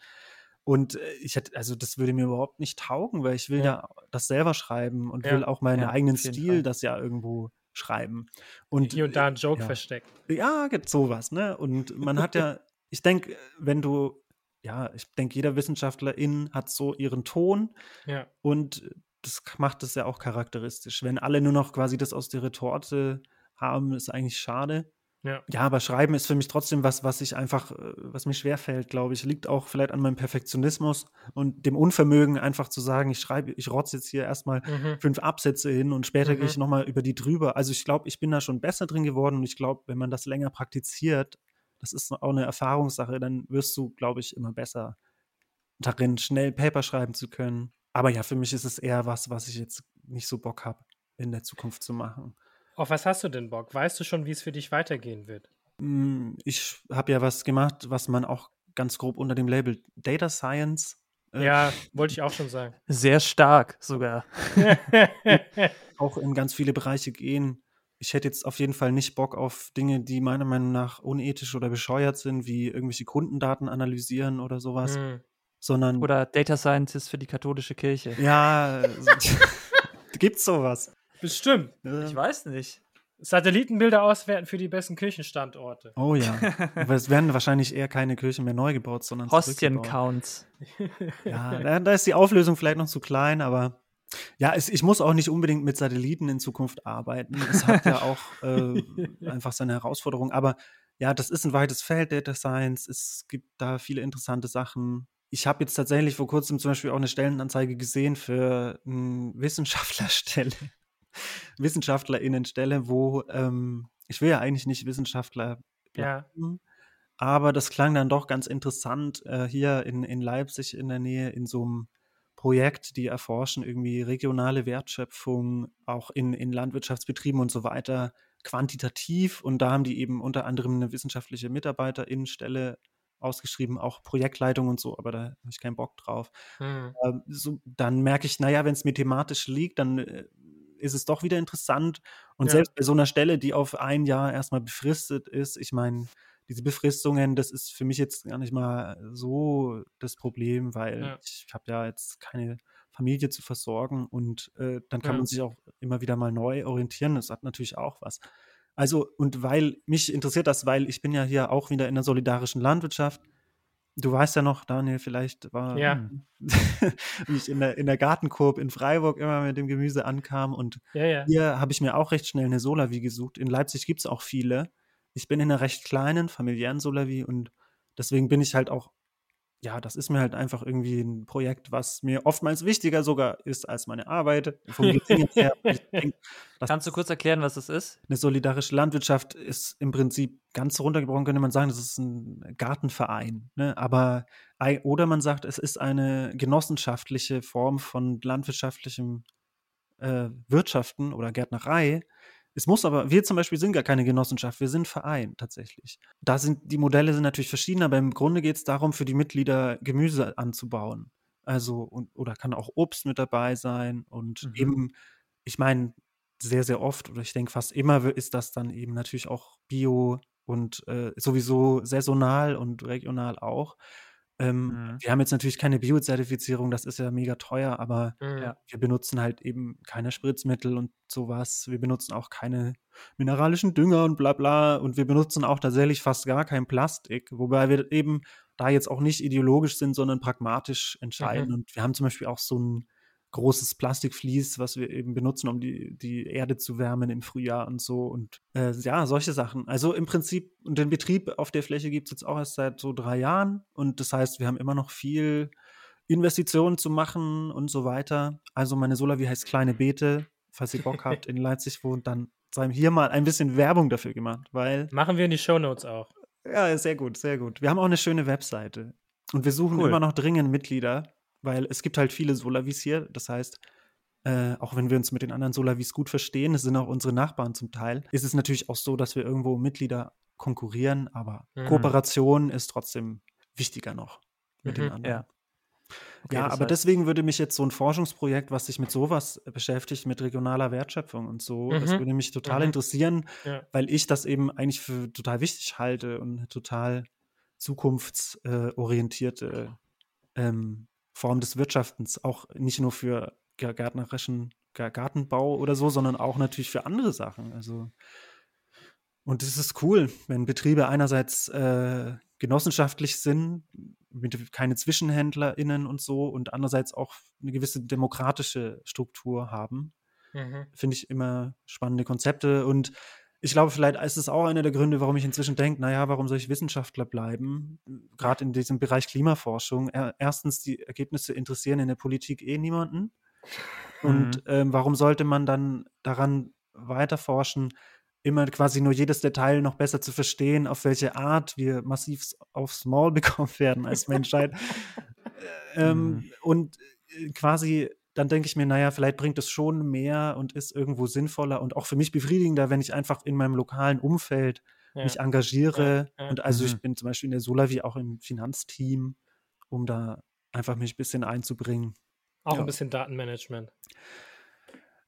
Und äh, ich hätte, also das würde mir überhaupt nicht taugen, weil ich will ja, ja das selber schreiben und ja. will auch meinen eigenen Stil Fall. das ja irgendwo schreiben. Und hier und da ein Joke versteckt. Ja, gibt sowas, ne? Und man hat ja, ich denke, wenn du ja, ich denke, jeder Wissenschaftlerin hat so ihren Ton. Ja. Und das macht es ja auch charakteristisch. Wenn alle nur noch quasi das aus der Retorte haben, ist eigentlich schade. Ja. ja, aber Schreiben ist für mich trotzdem was, was ich einfach, äh, was mir schwerfällt, glaube ich. Liegt auch vielleicht an meinem Perfektionismus und dem Unvermögen, einfach zu sagen, ich schreibe, ich rotze jetzt hier erstmal mhm. fünf Absätze hin und später mhm. gehe ich nochmal über die drüber. Also ich glaube, ich bin da schon besser drin geworden und ich glaube, wenn man das länger praktiziert, das ist auch eine Erfahrungssache, dann wirst du, glaube ich, immer besser darin, schnell Paper schreiben zu können. Aber ja, für mich ist es eher was, was ich jetzt nicht so Bock habe, in der Zukunft zu machen. Auf was hast du denn Bock? Weißt du schon, wie es für dich weitergehen wird? Hm, ich habe ja was gemacht, was man auch ganz grob unter dem Label Data Science. Äh, ja, wollte ich auch schon sagen. Sehr stark sogar. auch in ganz viele Bereiche gehen. Ich hätte jetzt auf jeden Fall nicht Bock auf Dinge, die meiner Meinung nach unethisch oder bescheuert sind, wie irgendwelche Kundendaten analysieren oder sowas. Hm sondern. Oder Data Scientist für die katholische Kirche. Ja, gibt's sowas? Bestimmt. Ich weiß nicht. Satellitenbilder auswerten für die besten Kirchenstandorte. Oh ja. Aber es werden wahrscheinlich eher keine Kirchen mehr neu gebaut, sondern Hostien-Counts. Ja, da, da, ist die Auflösung vielleicht noch zu klein, aber ja, es, ich muss auch nicht unbedingt mit Satelliten in Zukunft arbeiten. Es hat ja auch äh, einfach seine Herausforderungen. Aber ja, das ist ein weites Feld, Data Science. Es gibt da viele interessante Sachen ich habe jetzt tatsächlich vor kurzem zum Beispiel auch eine Stellenanzeige gesehen für eine Wissenschaftlerstelle, WissenschaftlerInnenstelle, wo ähm, ich will ja eigentlich nicht Wissenschaftler bleiben, ja. aber das klang dann doch ganz interessant äh, hier in, in Leipzig in der Nähe in so einem Projekt, die erforschen irgendwie regionale Wertschöpfung auch in, in Landwirtschaftsbetrieben und so weiter quantitativ und da haben die eben unter anderem eine wissenschaftliche Mitarbeiterinnenstelle ausgeschrieben, auch Projektleitung und so, aber da habe ich keinen Bock drauf. Mhm. Ähm, so, dann merke ich, naja, wenn es mir thematisch liegt, dann äh, ist es doch wieder interessant. Und ja. selbst bei so einer Stelle, die auf ein Jahr erstmal befristet ist, ich meine, diese Befristungen, das ist für mich jetzt gar nicht mal so das Problem, weil ja. ich habe ja jetzt keine Familie zu versorgen und äh, dann kann ja. man sich auch immer wieder mal neu orientieren. Das hat natürlich auch was. Also, und weil mich interessiert das, weil ich bin ja hier auch wieder in der solidarischen Landwirtschaft. Du weißt ja noch, Daniel, vielleicht war, ja. wie ich in der, in der Gartenkorb in Freiburg immer mit dem Gemüse ankam. Und ja, ja. hier habe ich mir auch recht schnell eine Solavi gesucht. In Leipzig gibt es auch viele. Ich bin in einer recht kleinen, familiären Solavi und deswegen bin ich halt auch ja, das ist mir halt einfach irgendwie ein Projekt, was mir oftmals wichtiger sogar ist als meine Arbeit. Her. Denk, Kannst du kurz erklären, was das ist? Eine solidarische Landwirtschaft ist im Prinzip ganz runtergebrochen, könnte man sagen, das ist ein Gartenverein. Ne? Aber, oder man sagt, es ist eine genossenschaftliche Form von landwirtschaftlichem äh, Wirtschaften oder Gärtnerei, es muss aber, wir zum Beispiel sind gar keine Genossenschaft, wir sind Verein tatsächlich. Da sind die Modelle sind natürlich verschieden, aber im Grunde geht es darum, für die Mitglieder Gemüse anzubauen. Also, und, oder kann auch Obst mit dabei sein und mhm. eben, ich meine, sehr, sehr oft oder ich denke fast immer ist das dann eben natürlich auch Bio und äh, sowieso saisonal und regional auch. Ähm, mhm. Wir haben jetzt natürlich keine Bio-Zertifizierung, das ist ja mega teuer, aber mhm. wir benutzen halt eben keine Spritzmittel und sowas. Wir benutzen auch keine mineralischen Dünger und bla bla. Und wir benutzen auch tatsächlich fast gar kein Plastik, wobei wir eben da jetzt auch nicht ideologisch sind, sondern pragmatisch entscheiden. Mhm. Und wir haben zum Beispiel auch so ein großes Plastikvlies, was wir eben benutzen, um die, die Erde zu wärmen im Frühjahr und so. Und äh, ja, solche Sachen. Also im Prinzip, und den Betrieb auf der Fläche gibt es jetzt auch erst seit so drei Jahren. Und das heißt, wir haben immer noch viel Investitionen zu machen und so weiter. Also meine Solavi heißt Kleine Beete. Falls ihr Bock habt, in Leipzig wohnt, dann sei hier mal ein bisschen Werbung dafür gemacht, weil. Machen wir in die Shownotes auch. Ja, sehr gut, sehr gut. Wir haben auch eine schöne Webseite. Und wir suchen cool. immer noch dringend Mitglieder weil es gibt halt viele Solavis hier. Das heißt, äh, auch wenn wir uns mit den anderen Solavis gut verstehen, es sind auch unsere Nachbarn zum Teil, ist es natürlich auch so, dass wir irgendwo Mitglieder konkurrieren, aber mhm. Kooperation ist trotzdem wichtiger noch mit mhm, den anderen. Ja. Okay, ja, aber heißt, deswegen würde mich jetzt so ein Forschungsprojekt, was sich mit sowas beschäftigt, mit regionaler Wertschöpfung und so, mhm. das würde mich total mhm. interessieren, ja. weil ich das eben eigentlich für total wichtig halte und total zukunftsorientierte ähm, Form des Wirtschaftens, auch nicht nur für gärtnerischen Gartenbau oder so, sondern auch natürlich für andere Sachen. Also und es ist cool, wenn Betriebe einerseits äh, genossenschaftlich sind, mit keine ZwischenhändlerInnen und so, und andererseits auch eine gewisse demokratische Struktur haben. Mhm. Finde ich immer spannende Konzepte. Und ich glaube, vielleicht ist es auch einer der Gründe, warum ich inzwischen denke, naja, warum soll ich Wissenschaftler bleiben? Gerade in diesem Bereich Klimaforschung. Erstens, die Ergebnisse interessieren in der Politik eh niemanden. Und mhm. ähm, warum sollte man dann daran weiterforschen, immer quasi nur jedes Detail noch besser zu verstehen, auf welche Art wir massiv aufs Maul bekommen werden als Menschheit. ähm, mhm. Und äh, quasi dann denke ich mir, naja, vielleicht bringt es schon mehr und ist irgendwo sinnvoller und auch für mich befriedigender, wenn ich einfach in meinem lokalen Umfeld ja. mich engagiere. Ja. Ja. Und also mhm. ich bin zum Beispiel in der Solavi auch im Finanzteam, um da einfach mich ein bisschen einzubringen. Auch ein bisschen Datenmanagement.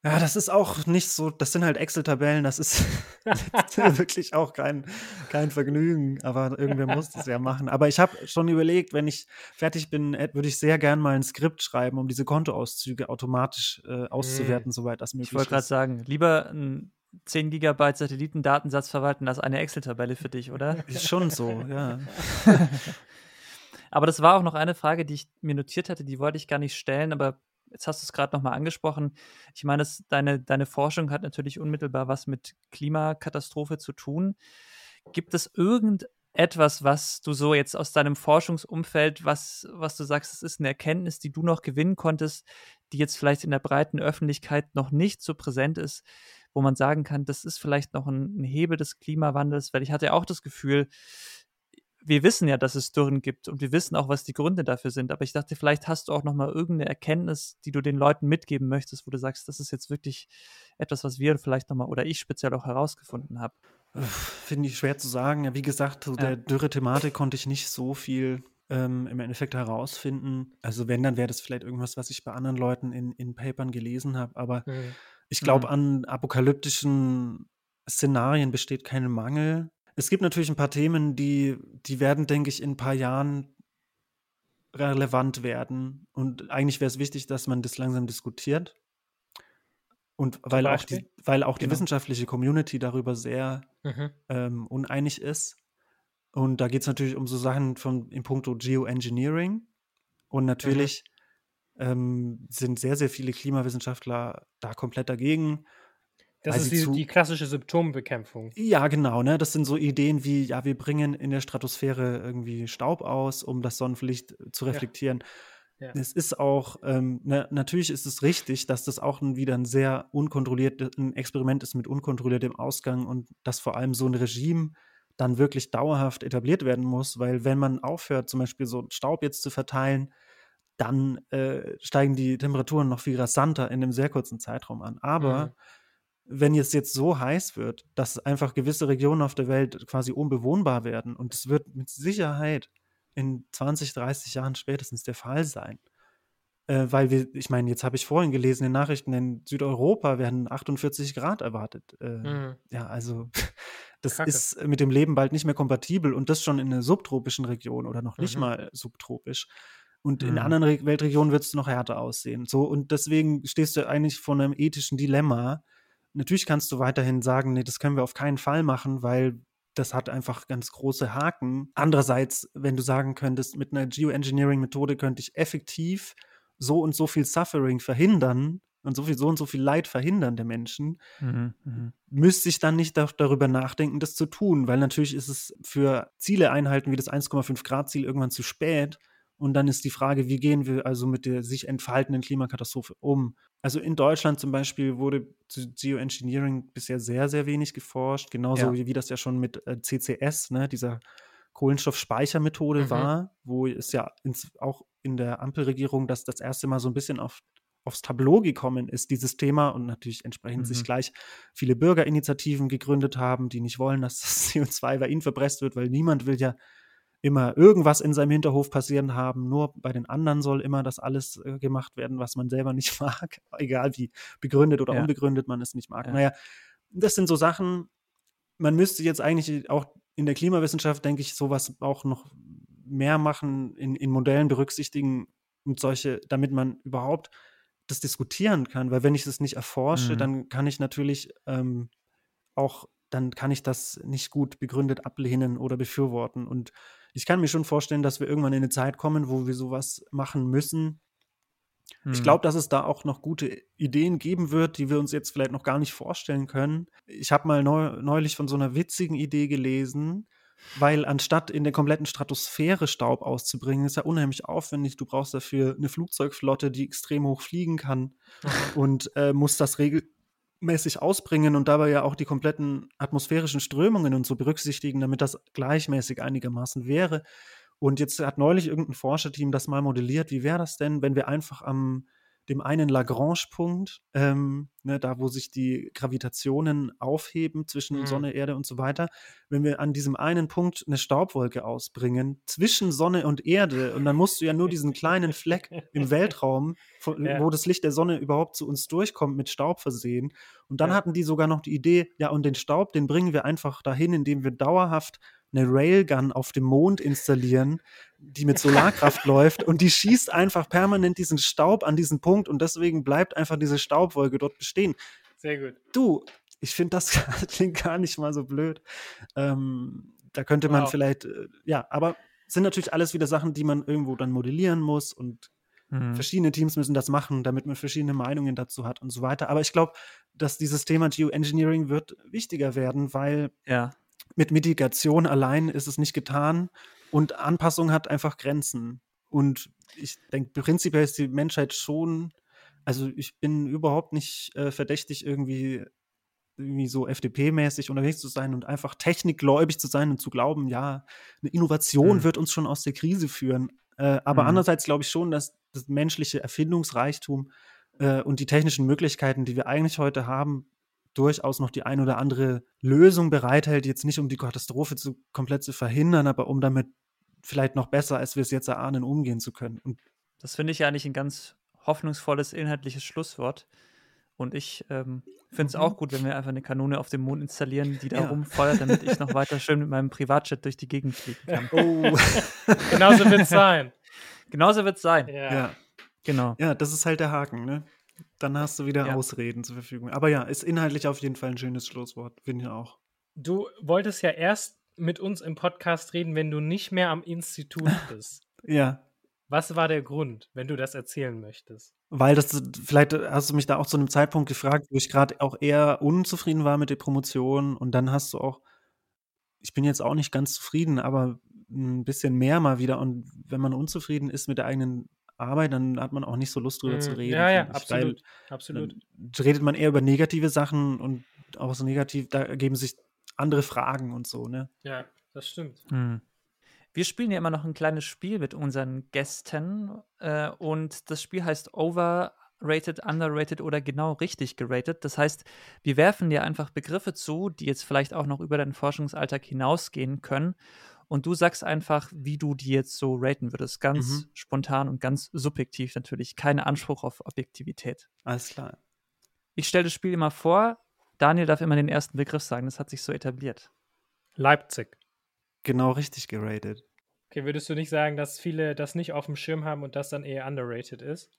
Ja, das ist auch nicht so, das sind halt Excel-Tabellen, das ist wirklich auch kein, kein Vergnügen, aber irgendwer muss das ja machen. Aber ich habe schon überlegt, wenn ich fertig bin, würde ich sehr gern mal ein Skript schreiben, um diese Kontoauszüge automatisch äh, auszuwerten, hm. soweit das möglich ist. Ich wollte gerade sagen, lieber ein 10 Gigabyte Satellitendatensatz verwalten als eine Excel-Tabelle für dich, oder? Ist schon so, ja. aber das war auch noch eine Frage, die ich mir notiert hatte, die wollte ich gar nicht stellen, aber jetzt hast du es gerade nochmal angesprochen. Ich meine, das, deine, deine Forschung hat natürlich unmittelbar was mit Klimakatastrophe zu tun. Gibt es irgendetwas, was du so jetzt aus deinem Forschungsumfeld, was, was du sagst, es ist eine Erkenntnis, die du noch gewinnen konntest, die jetzt vielleicht in der breiten Öffentlichkeit noch nicht so präsent ist, wo man sagen kann, das ist vielleicht noch ein, ein Hebel des Klimawandels, weil ich hatte auch das Gefühl, wir wissen ja, dass es Dürren gibt und wir wissen auch, was die Gründe dafür sind. Aber ich dachte, vielleicht hast du auch noch mal irgendeine Erkenntnis, die du den Leuten mitgeben möchtest, wo du sagst, das ist jetzt wirklich etwas, was wir vielleicht noch mal oder ich speziell auch herausgefunden habe. Finde ich schwer zu sagen. Ja, wie gesagt, zu ja. der Dürre-Thematik konnte ich nicht so viel ähm, im Endeffekt herausfinden. Also wenn, dann wäre das vielleicht irgendwas, was ich bei anderen Leuten in, in Papern gelesen habe. Aber mhm. ich glaube, mhm. an apokalyptischen Szenarien besteht kein Mangel. Es gibt natürlich ein paar Themen, die, die werden, denke ich, in ein paar Jahren relevant werden. Und eigentlich wäre es wichtig, dass man das langsam diskutiert. Und weil auch, die, weil auch die genau. wissenschaftliche Community darüber sehr mhm. ähm, uneinig ist. Und da geht es natürlich um so Sachen von in puncto Geoengineering. Und natürlich mhm. ähm, sind sehr, sehr viele Klimawissenschaftler da komplett dagegen. Das ist die, die, klassische Symptombekämpfung. Ja, genau. Ne? Das sind so Ideen wie, ja, wir bringen in der Stratosphäre irgendwie Staub aus, um das Sonnenlicht zu reflektieren. Ja. Ja. Es ist auch, ähm, ne, natürlich ist es richtig, dass das auch wieder ein sehr unkontrolliertes Experiment ist mit unkontrolliertem Ausgang und dass vor allem so ein Regime dann wirklich dauerhaft etabliert werden muss, weil wenn man aufhört, zum Beispiel so Staub jetzt zu verteilen, dann äh, steigen die Temperaturen noch viel rasanter in einem sehr kurzen Zeitraum an. Aber mhm wenn es jetzt so heiß wird, dass einfach gewisse Regionen auf der Welt quasi unbewohnbar werden, und es wird mit Sicherheit in 20, 30 Jahren spätestens der Fall sein, äh, weil wir, ich meine, jetzt habe ich vorhin gelesen in Nachrichten, in Südeuropa werden 48 Grad erwartet. Äh, mhm. Ja, also das Kacke. ist mit dem Leben bald nicht mehr kompatibel und das schon in einer subtropischen Region oder noch nicht mhm. mal subtropisch. Und mhm. in anderen Re Weltregionen wird es noch härter aussehen. So, und deswegen stehst du eigentlich vor einem ethischen Dilemma. Natürlich kannst du weiterhin sagen, nee, das können wir auf keinen Fall machen, weil das hat einfach ganz große Haken. Andererseits, wenn du sagen könntest, mit einer Geoengineering-Methode könnte ich effektiv so und so viel Suffering verhindern und so viel, so und so viel Leid verhindern der Menschen, mhm, mh. müsste ich dann nicht darüber nachdenken, das zu tun, weil natürlich ist es für Ziele einhalten wie das 1,5 Grad Ziel irgendwann zu spät. Und dann ist die Frage, wie gehen wir also mit der sich entfaltenden Klimakatastrophe um? Also in Deutschland zum Beispiel wurde zu Geoengineering bisher sehr, sehr wenig geforscht, genauso ja. wie, wie das ja schon mit äh, CCS, ne, dieser Kohlenstoffspeichermethode mhm. war, wo es ja ins, auch in der Ampelregierung das das erste Mal so ein bisschen auf, aufs Tableau gekommen ist, dieses Thema, und natürlich entsprechend mhm. sich gleich viele Bürgerinitiativen gegründet haben, die nicht wollen, dass das CO2 bei ihnen verpresst wird, weil niemand will ja immer irgendwas in seinem Hinterhof passieren haben. Nur bei den anderen soll immer das alles äh, gemacht werden, was man selber nicht mag, egal wie begründet oder ja. unbegründet man es nicht mag. Ja. Naja, das sind so Sachen, man müsste jetzt eigentlich auch in der Klimawissenschaft, denke ich, sowas auch noch mehr machen, in, in Modellen berücksichtigen und solche, damit man überhaupt das diskutieren kann. Weil wenn ich das nicht erforsche, mhm. dann kann ich natürlich ähm, auch, dann kann ich das nicht gut begründet ablehnen oder befürworten. Und ich kann mir schon vorstellen, dass wir irgendwann in eine Zeit kommen, wo wir sowas machen müssen. Mhm. Ich glaube, dass es da auch noch gute Ideen geben wird, die wir uns jetzt vielleicht noch gar nicht vorstellen können. Ich habe mal neu, neulich von so einer witzigen Idee gelesen, weil anstatt in der kompletten Stratosphäre Staub auszubringen, ist ja unheimlich aufwendig. Du brauchst dafür eine Flugzeugflotte, die extrem hoch fliegen kann und äh, musst das regelmäßig ausbringen und dabei ja auch die kompletten atmosphärischen Strömungen und so berücksichtigen, damit das gleichmäßig einigermaßen wäre. Und jetzt hat neulich irgendein Forscherteam das mal modelliert. Wie wäre das denn, wenn wir einfach am dem einen Lagrange-Punkt, ähm, ne, da wo sich die Gravitationen aufheben zwischen mhm. Sonne, Erde und so weiter, wenn wir an diesem einen Punkt eine Staubwolke ausbringen, zwischen Sonne und Erde, und dann musst du ja nur diesen kleinen Fleck im Weltraum, wo, ja. wo das Licht der Sonne überhaupt zu uns durchkommt, mit Staub versehen. Und dann ja. hatten die sogar noch die Idee, ja, und den Staub, den bringen wir einfach dahin, indem wir dauerhaft eine Railgun auf dem Mond installieren, die mit Solarkraft läuft und die schießt einfach permanent diesen Staub an diesen Punkt und deswegen bleibt einfach diese Staubwolke dort bestehen. Sehr gut. Du, ich finde, das klingt gar nicht mal so blöd. Ähm, da könnte man wow. vielleicht, äh, ja, aber sind natürlich alles wieder Sachen, die man irgendwo dann modellieren muss und mhm. verschiedene Teams müssen das machen, damit man verschiedene Meinungen dazu hat und so weiter. Aber ich glaube, dass dieses Thema Geoengineering wird wichtiger werden, weil ja mit Mitigation allein ist es nicht getan und Anpassung hat einfach Grenzen. Und ich denke, prinzipiell ist die Menschheit schon, also ich bin überhaupt nicht äh, verdächtig, irgendwie, irgendwie so FDP-mäßig unterwegs zu sein und einfach technikgläubig zu sein und zu glauben, ja, eine Innovation mhm. wird uns schon aus der Krise führen. Äh, aber mhm. andererseits glaube ich schon, dass das menschliche Erfindungsreichtum äh, und die technischen Möglichkeiten, die wir eigentlich heute haben, durchaus noch die ein oder andere Lösung bereithält, jetzt nicht um die Katastrophe zu, komplett zu verhindern, aber um damit vielleicht noch besser, als wir es jetzt erahnen, umgehen zu können. Und das finde ich ja eigentlich ein ganz hoffnungsvolles inhaltliches Schlusswort. Und ich ähm, finde es mhm. auch gut, wenn wir einfach eine Kanone auf dem Mond installieren, die da ja. rumfeuert, damit ich noch weiter schön mit meinem Privatjet durch die Gegend fliegen kann. Oh. Genauso wird es sein. Genauso wird es sein. Ja. ja. Genau. Ja, das ist halt der Haken, ne? Dann hast du wieder ja. Ausreden zur Verfügung. Aber ja, ist inhaltlich auf jeden Fall ein schönes Schlusswort, finde ich auch. Du wolltest ja erst mit uns im Podcast reden, wenn du nicht mehr am Institut bist. ja. Was war der Grund, wenn du das erzählen möchtest? Weil das, vielleicht hast du mich da auch zu einem Zeitpunkt gefragt, wo ich gerade auch eher unzufrieden war mit der Promotion und dann hast du auch, ich bin jetzt auch nicht ganz zufrieden, aber ein bisschen mehr mal wieder und wenn man unzufrieden ist mit der eigenen Arbeit, dann hat man auch nicht so Lust drüber mm, zu reden. Ja, ja, absolut. absolut. redet man eher über negative Sachen und auch so negativ, da ergeben sich andere Fragen und so, ne? Ja, das stimmt. Mhm. Wir spielen ja immer noch ein kleines Spiel mit unseren Gästen äh, und das Spiel heißt Overrated, Underrated oder genau richtig geratet. Das heißt, wir werfen dir einfach Begriffe zu, die jetzt vielleicht auch noch über deinen Forschungsalltag hinausgehen können und du sagst einfach, wie du die jetzt so raten würdest. Ganz Mhm. spontan und ganz subjektiv natürlich. Kein Anspruch auf Objektivität. Alles klar. Ich stelle das Spiel immer vor. Daniel darf immer den ersten Begriff sagen. Das hat sich so etabliert. Leipzig. Genau richtig geratet. Okay, würdest du nicht sagen, dass viele das nicht auf dem Schirm haben und das dann eher underrated ist?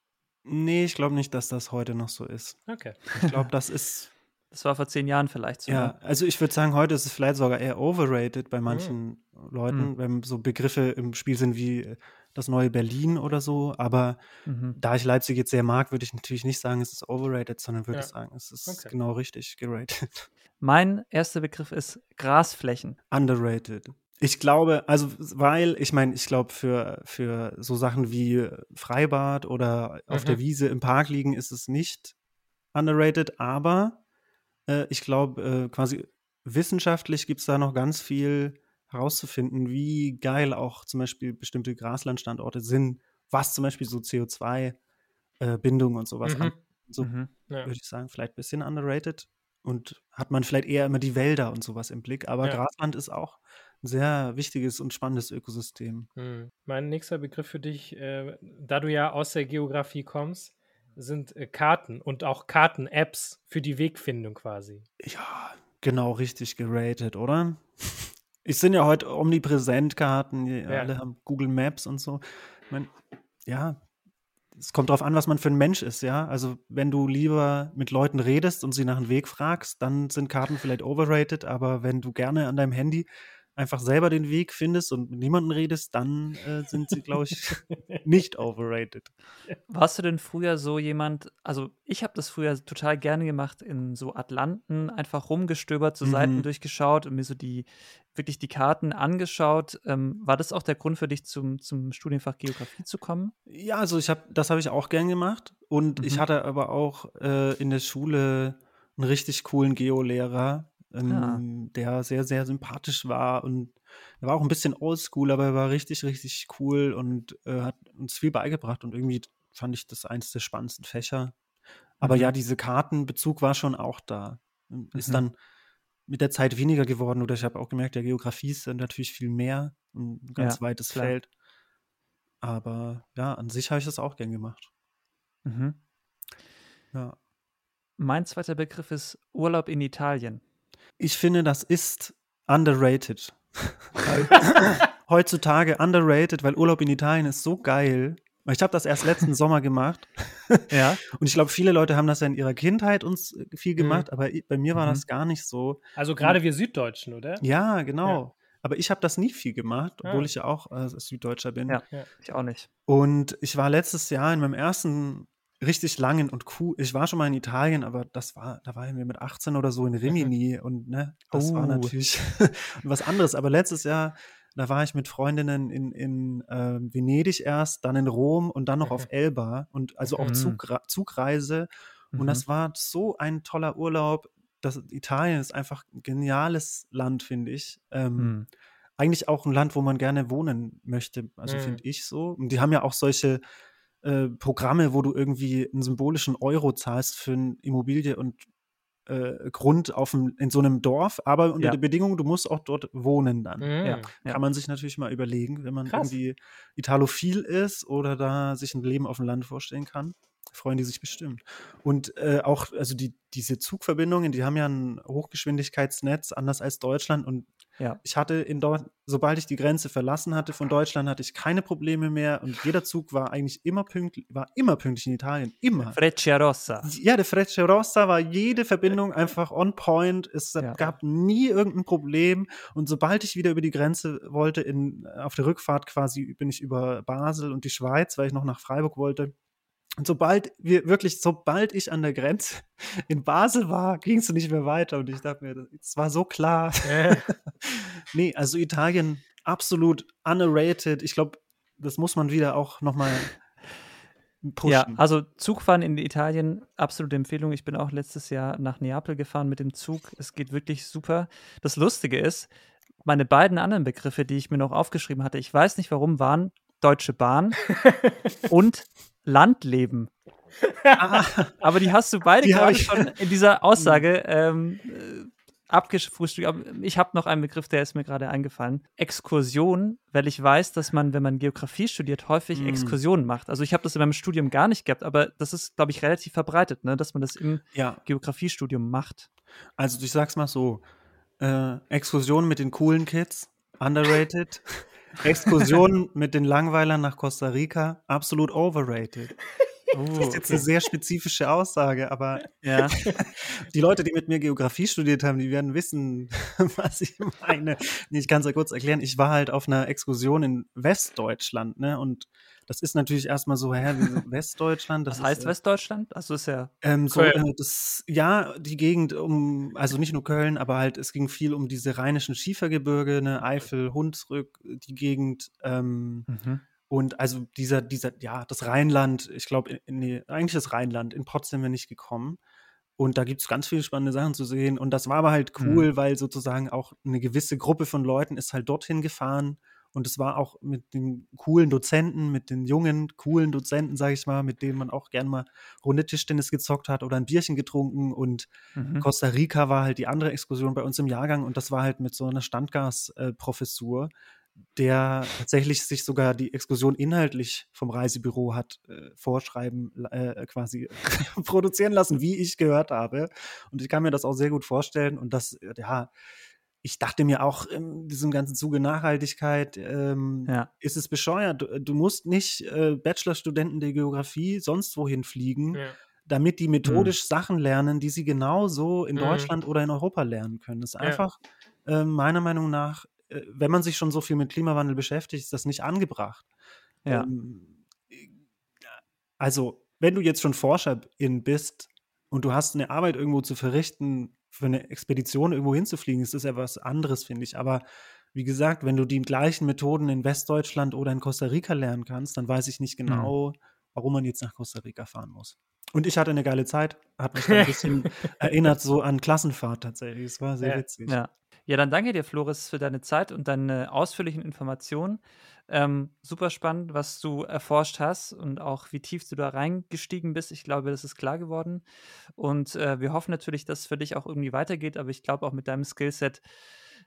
Nee, ich glaube nicht, dass das heute noch so ist. Okay. Ich glaube, das ist, Das war vor zehn Jahren vielleicht so. ja, ne? also ich würde sagen, heute ist es vielleicht sogar eher overrated bei manchen Leuten, Mhm. wenn so Begriffe im Spiel sind wie äh, das neue Berlin oder so. Aber Mhm. da ich Leipzig jetzt sehr mag, würde ich natürlich nicht sagen, es ist overrated, sondern würde Ja. sagen, es ist Okay. genau richtig geratet. Mein erster Begriff ist Grasflächen. Underrated. Ich glaube, also weil, ich meine, ich glaube, für, für so Sachen wie Freibad oder auf Mhm. der Wiese im Park liegen ist es nicht underrated, aber äh, ich glaube, äh, quasi wissenschaftlich gibt es da noch ganz viel herauszufinden, wie geil auch zum Beispiel bestimmte Graslandstandorte sind, was zum Beispiel so CO2-Bindung und sowas Mhm. an. So Mhm. Ja. würde ich sagen, vielleicht ein bisschen underrated. Und hat man vielleicht eher immer die Wälder und sowas im Blick. Aber Ja. Grasland ist auch ein sehr wichtiges und spannendes Ökosystem. Hm. Mein nächster Begriff für dich, äh, da du ja aus der Geografie kommst, sind äh, Karten und auch Karten-Apps für die Wegfindung quasi. Ja, genau richtig geratet, oder? Es sind ja heute omnipräsent Karten, Ja. alle haben Google Maps und so. Ich mein, ja, es kommt darauf an, was man für ein Mensch ist, ja. Also wenn du lieber mit Leuten redest und sie nach dem Weg fragst, dann sind Karten vielleicht overrated, aber wenn du gerne an deinem Handy einfach selber den Weg findest und mit niemandem redest, dann äh, sind sie, glaube ich, nicht overrated. Warst du denn früher so jemand, also ich habe das früher total gerne gemacht, in so Atlanten einfach rumgestöbert, so Seiten Mhm. durchgeschaut und mir so die, wirklich die Karten angeschaut. Ähm, war das auch der Grund für dich, zum, zum Studienfach Geografie zu kommen? Ja, also ich habe, das habe ich auch gern gemacht. Und ich Mhm. hatte aber auch äh, in der Schule einen richtig coolen Geolehrer, ähm, Ah. der sehr, sehr sympathisch war und er war auch ein bisschen oldschool, aber er war richtig, richtig cool und äh, hat uns viel beigebracht und irgendwie fand ich das eins der spannendsten Fächer. Aber Mhm. ja, diese Kartenbezug war schon auch da. Ist Mhm. dann mit der Zeit weniger geworden oder ich habe auch gemerkt, der Geografie ist natürlich viel mehr, ein ganz Ja, weites klar. Feld. Aber ja, an sich habe ich das auch gern gemacht. Mhm. Ja. Mein zweiter Begriff ist Urlaub in Italien. Ich finde, das ist underrated. Heutzutage underrated, weil Urlaub in Italien ist so geil. Ich habe das erst letzten Sommer gemacht. Ja. Und ich glaube, viele Leute haben das ja in ihrer Kindheit uns äh, viel Mhm. gemacht, aber i- bei mir war Mhm. das gar nicht so. Also gerade wir Süddeutschen, oder? Ja, genau. Aber ich habe das nie viel gemacht, obwohl Ah. ich ja auch äh, Süddeutscher bin. Ja. Ich auch nicht. Und ich war letztes Jahr in meinem ersten richtig langen und cool. Ich war schon mal in Italien, aber das war, da waren wir mit 18 oder so in Rimini und ne, das war Oh. natürlich was anderes. Aber letztes Jahr, da war ich mit Freundinnen in, in ähm, Venedig erst, dann in Rom und dann noch auf Elba und also auch Mhm. Zugra Zugreise. Und Mhm. das war so ein toller Urlaub. Das, Italien ist einfach ein geniales Land, finde ich. Ähm, Mhm. eigentlich auch ein Land, wo man gerne wohnen möchte, also Mhm. finde ich so. Und die haben ja auch solche äh, Programme, wo du irgendwie einen symbolischen Euro zahlst für eine Immobilie und äh, Grund auf dem, in so einem Dorf, aber unter Ja. der Bedingung, du musst auch dort wohnen dann. Mhm. Ja. Kann man sich natürlich mal überlegen, wenn man Krass. irgendwie Italophil ist oder da sich ein Leben auf dem Land vorstellen kann. Freuen die sich bestimmt. Und äh, auch, also die, diese Zugverbindungen, die haben ja ein Hochgeschwindigkeitsnetz, anders als Deutschland. Und Ja. ich hatte in Dort, sobald ich die Grenze verlassen hatte von Deutschland, hatte ich keine Probleme mehr. Und jeder Zug war eigentlich immer pünktlich, war immer pünktlich in Italien. Immer. Freccia Rossa. Ja, der Frecce Rossa war jede Verbindung einfach on point. Es Ja. gab nie irgendein Problem. Und sobald ich wieder über die Grenze wollte, in, auf der Rückfahrt quasi bin ich über Basel und die Schweiz, weil ich noch nach Freiburg wollte. Und sobald wir wirklich, sobald ich an der Grenze in Basel war, ging es nicht mehr weiter. Und ich dachte mir, das war so klar. Äh, nee, also Italien absolut underrated. Ich glaube, das muss man wieder auch nochmal pushen. Ja, also Zugfahren in Italien, absolute Empfehlung. Ich bin auch letztes Jahr nach Neapel gefahren mit dem Zug. Es geht wirklich super. Das Lustige ist, meine beiden anderen Begriffe, die ich mir noch aufgeschrieben hatte, ich weiß nicht warum, waren Deutsche Bahn und Landleben. Aber die hast du beide Die gerade ich- schon in dieser Aussage ähm, äh, abgefrühstückt. Ich habe noch einen Begriff, der ist mir gerade eingefallen. Exkursion, weil ich weiß, dass man, wenn man Geografie studiert, häufig mm. Exkursionen macht. Also ich habe das in meinem Studium gar nicht gehabt, aber das ist, glaube ich, relativ verbreitet, ne? dass man das im ja. Geografiestudium macht. Also ich sag's mal so, äh, Exkursionen mit den coolen Kids, underrated. Exkursionen mit den Langweilern nach Costa Rica, absolut overrated. Oh, das ist jetzt eine sehr spezifische Aussage, aber ja. die Leute, die mit mir Geografie studiert haben, die werden wissen, was ich meine. Ich kann es ja kurz erklären. Ich war halt auf einer Exkursion in Westdeutschland, ne? Und das ist natürlich erstmal so, hä, Westdeutschland. Das Was heißt ist, Westdeutschland? Also ist ja. Ähm, so, äh, das, ja, die Gegend um, also nicht nur Köln, aber halt, es ging viel um diese rheinischen Schiefergebirge, ne, Eifel, Hunsrück, die Gegend. Ähm, mhm. Und also dieser, dieser, ja, das Rheinland, ich glaube, nee, eigentlich das Rheinland, in Potsdam bin ich gekommen. Und da gibt es ganz viele spannende Sachen zu sehen. Und das war aber halt mhm. cool, mhm. weil sozusagen auch eine gewisse Gruppe von Leuten ist halt dorthin gefahren und es war auch mit den coolen Dozenten, mit den jungen, coolen Dozenten, sage ich mal, mit denen man auch gern mal Runde Tischtennis gezockt hat oder ein Bierchen getrunken. Und mhm. Costa Rica war halt die andere Exkursion bei uns im Jahrgang. Und das war halt mit so einer Standgasprofessur, der tatsächlich sich sogar die Exkursion inhaltlich vom Reisebüro hat äh, vorschreiben, äh, quasi produzieren lassen, wie ich gehört habe. Und ich kann mir das auch sehr gut vorstellen. Und das, ja, ich dachte mir auch in diesem ganzen Zuge Nachhaltigkeit, ähm, ja. ist es bescheuert. Du, du musst nicht äh, Bachelorstudenten der Geografie sonst wohin fliegen, ja. damit die mhm. methodisch mhm. Sachen lernen, die sie genauso in mhm. Deutschland oder in Europa lernen können. Das ist einfach ja. äh, meiner Meinung nach, äh, wenn man sich schon so viel mit Klimawandel beschäftigt, ist das nicht angebracht. Ähm, also, wenn du jetzt schon Forscherin bist und du hast eine Arbeit irgendwo zu verrichten, für eine Expedition irgendwo hinzufliegen, ist das ja was anderes, finde ich. Aber wie gesagt, wenn du die gleichen Methoden in Westdeutschland oder in Costa Rica lernen kannst, dann weiß ich nicht mhm. genau, mhm. warum man jetzt nach Costa Rica fahren muss. Und ich hatte eine geile Zeit, hat mich ein bisschen erinnert so an Klassenfahrt tatsächlich. Es war sehr ja. witzig. Ja. ja, dann danke dir, Floris, für deine Zeit und deine ausführlichen Informationen. Ähm, super spannend, was du erforscht hast und auch wie tief du da reingestiegen bist. Ich glaube, das ist klar geworden. Und äh, wir hoffen natürlich, dass es für dich auch irgendwie weitergeht, aber ich glaube auch mit deinem Skillset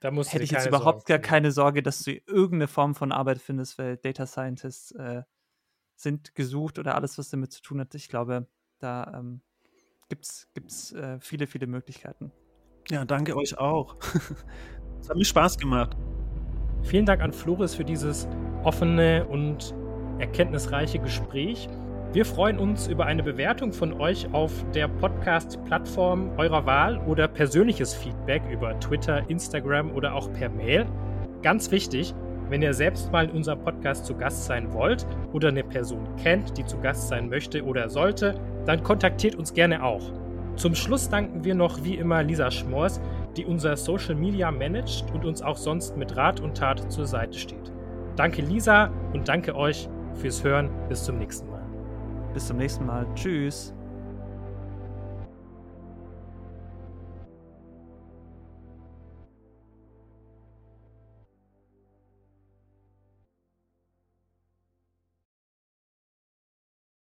hätte ich jetzt überhaupt gar keine Sorge, dass du irgendeine Form von Arbeit findest, weil Data Scientists äh, sind gesucht oder alles, was damit zu tun hat. Ich glaube, da ähm, gibt es äh, viele, viele Möglichkeiten. Ja, danke euch auch. Es hat mir Spaß gemacht. Vielen Dank an Floris für dieses offene und erkenntnisreiche Gespräch. Wir freuen uns über eine Bewertung von euch auf der Podcast-Plattform eurer Wahl oder persönliches Feedback über Twitter, Instagram oder auch per Mail. Ganz wichtig, wenn ihr selbst mal in unserem Podcast zu Gast sein wollt oder eine Person kennt, die zu Gast sein möchte oder sollte, dann kontaktiert uns gerne auch. Zum Schluss danken wir noch wie immer Lisa Schmors, die unser Social Media managt und uns auch sonst mit Rat und Tat zur Seite steht. Danke Lisa und danke euch fürs Hören. Bis zum nächsten Mal. Bis zum nächsten Mal. Tschüss.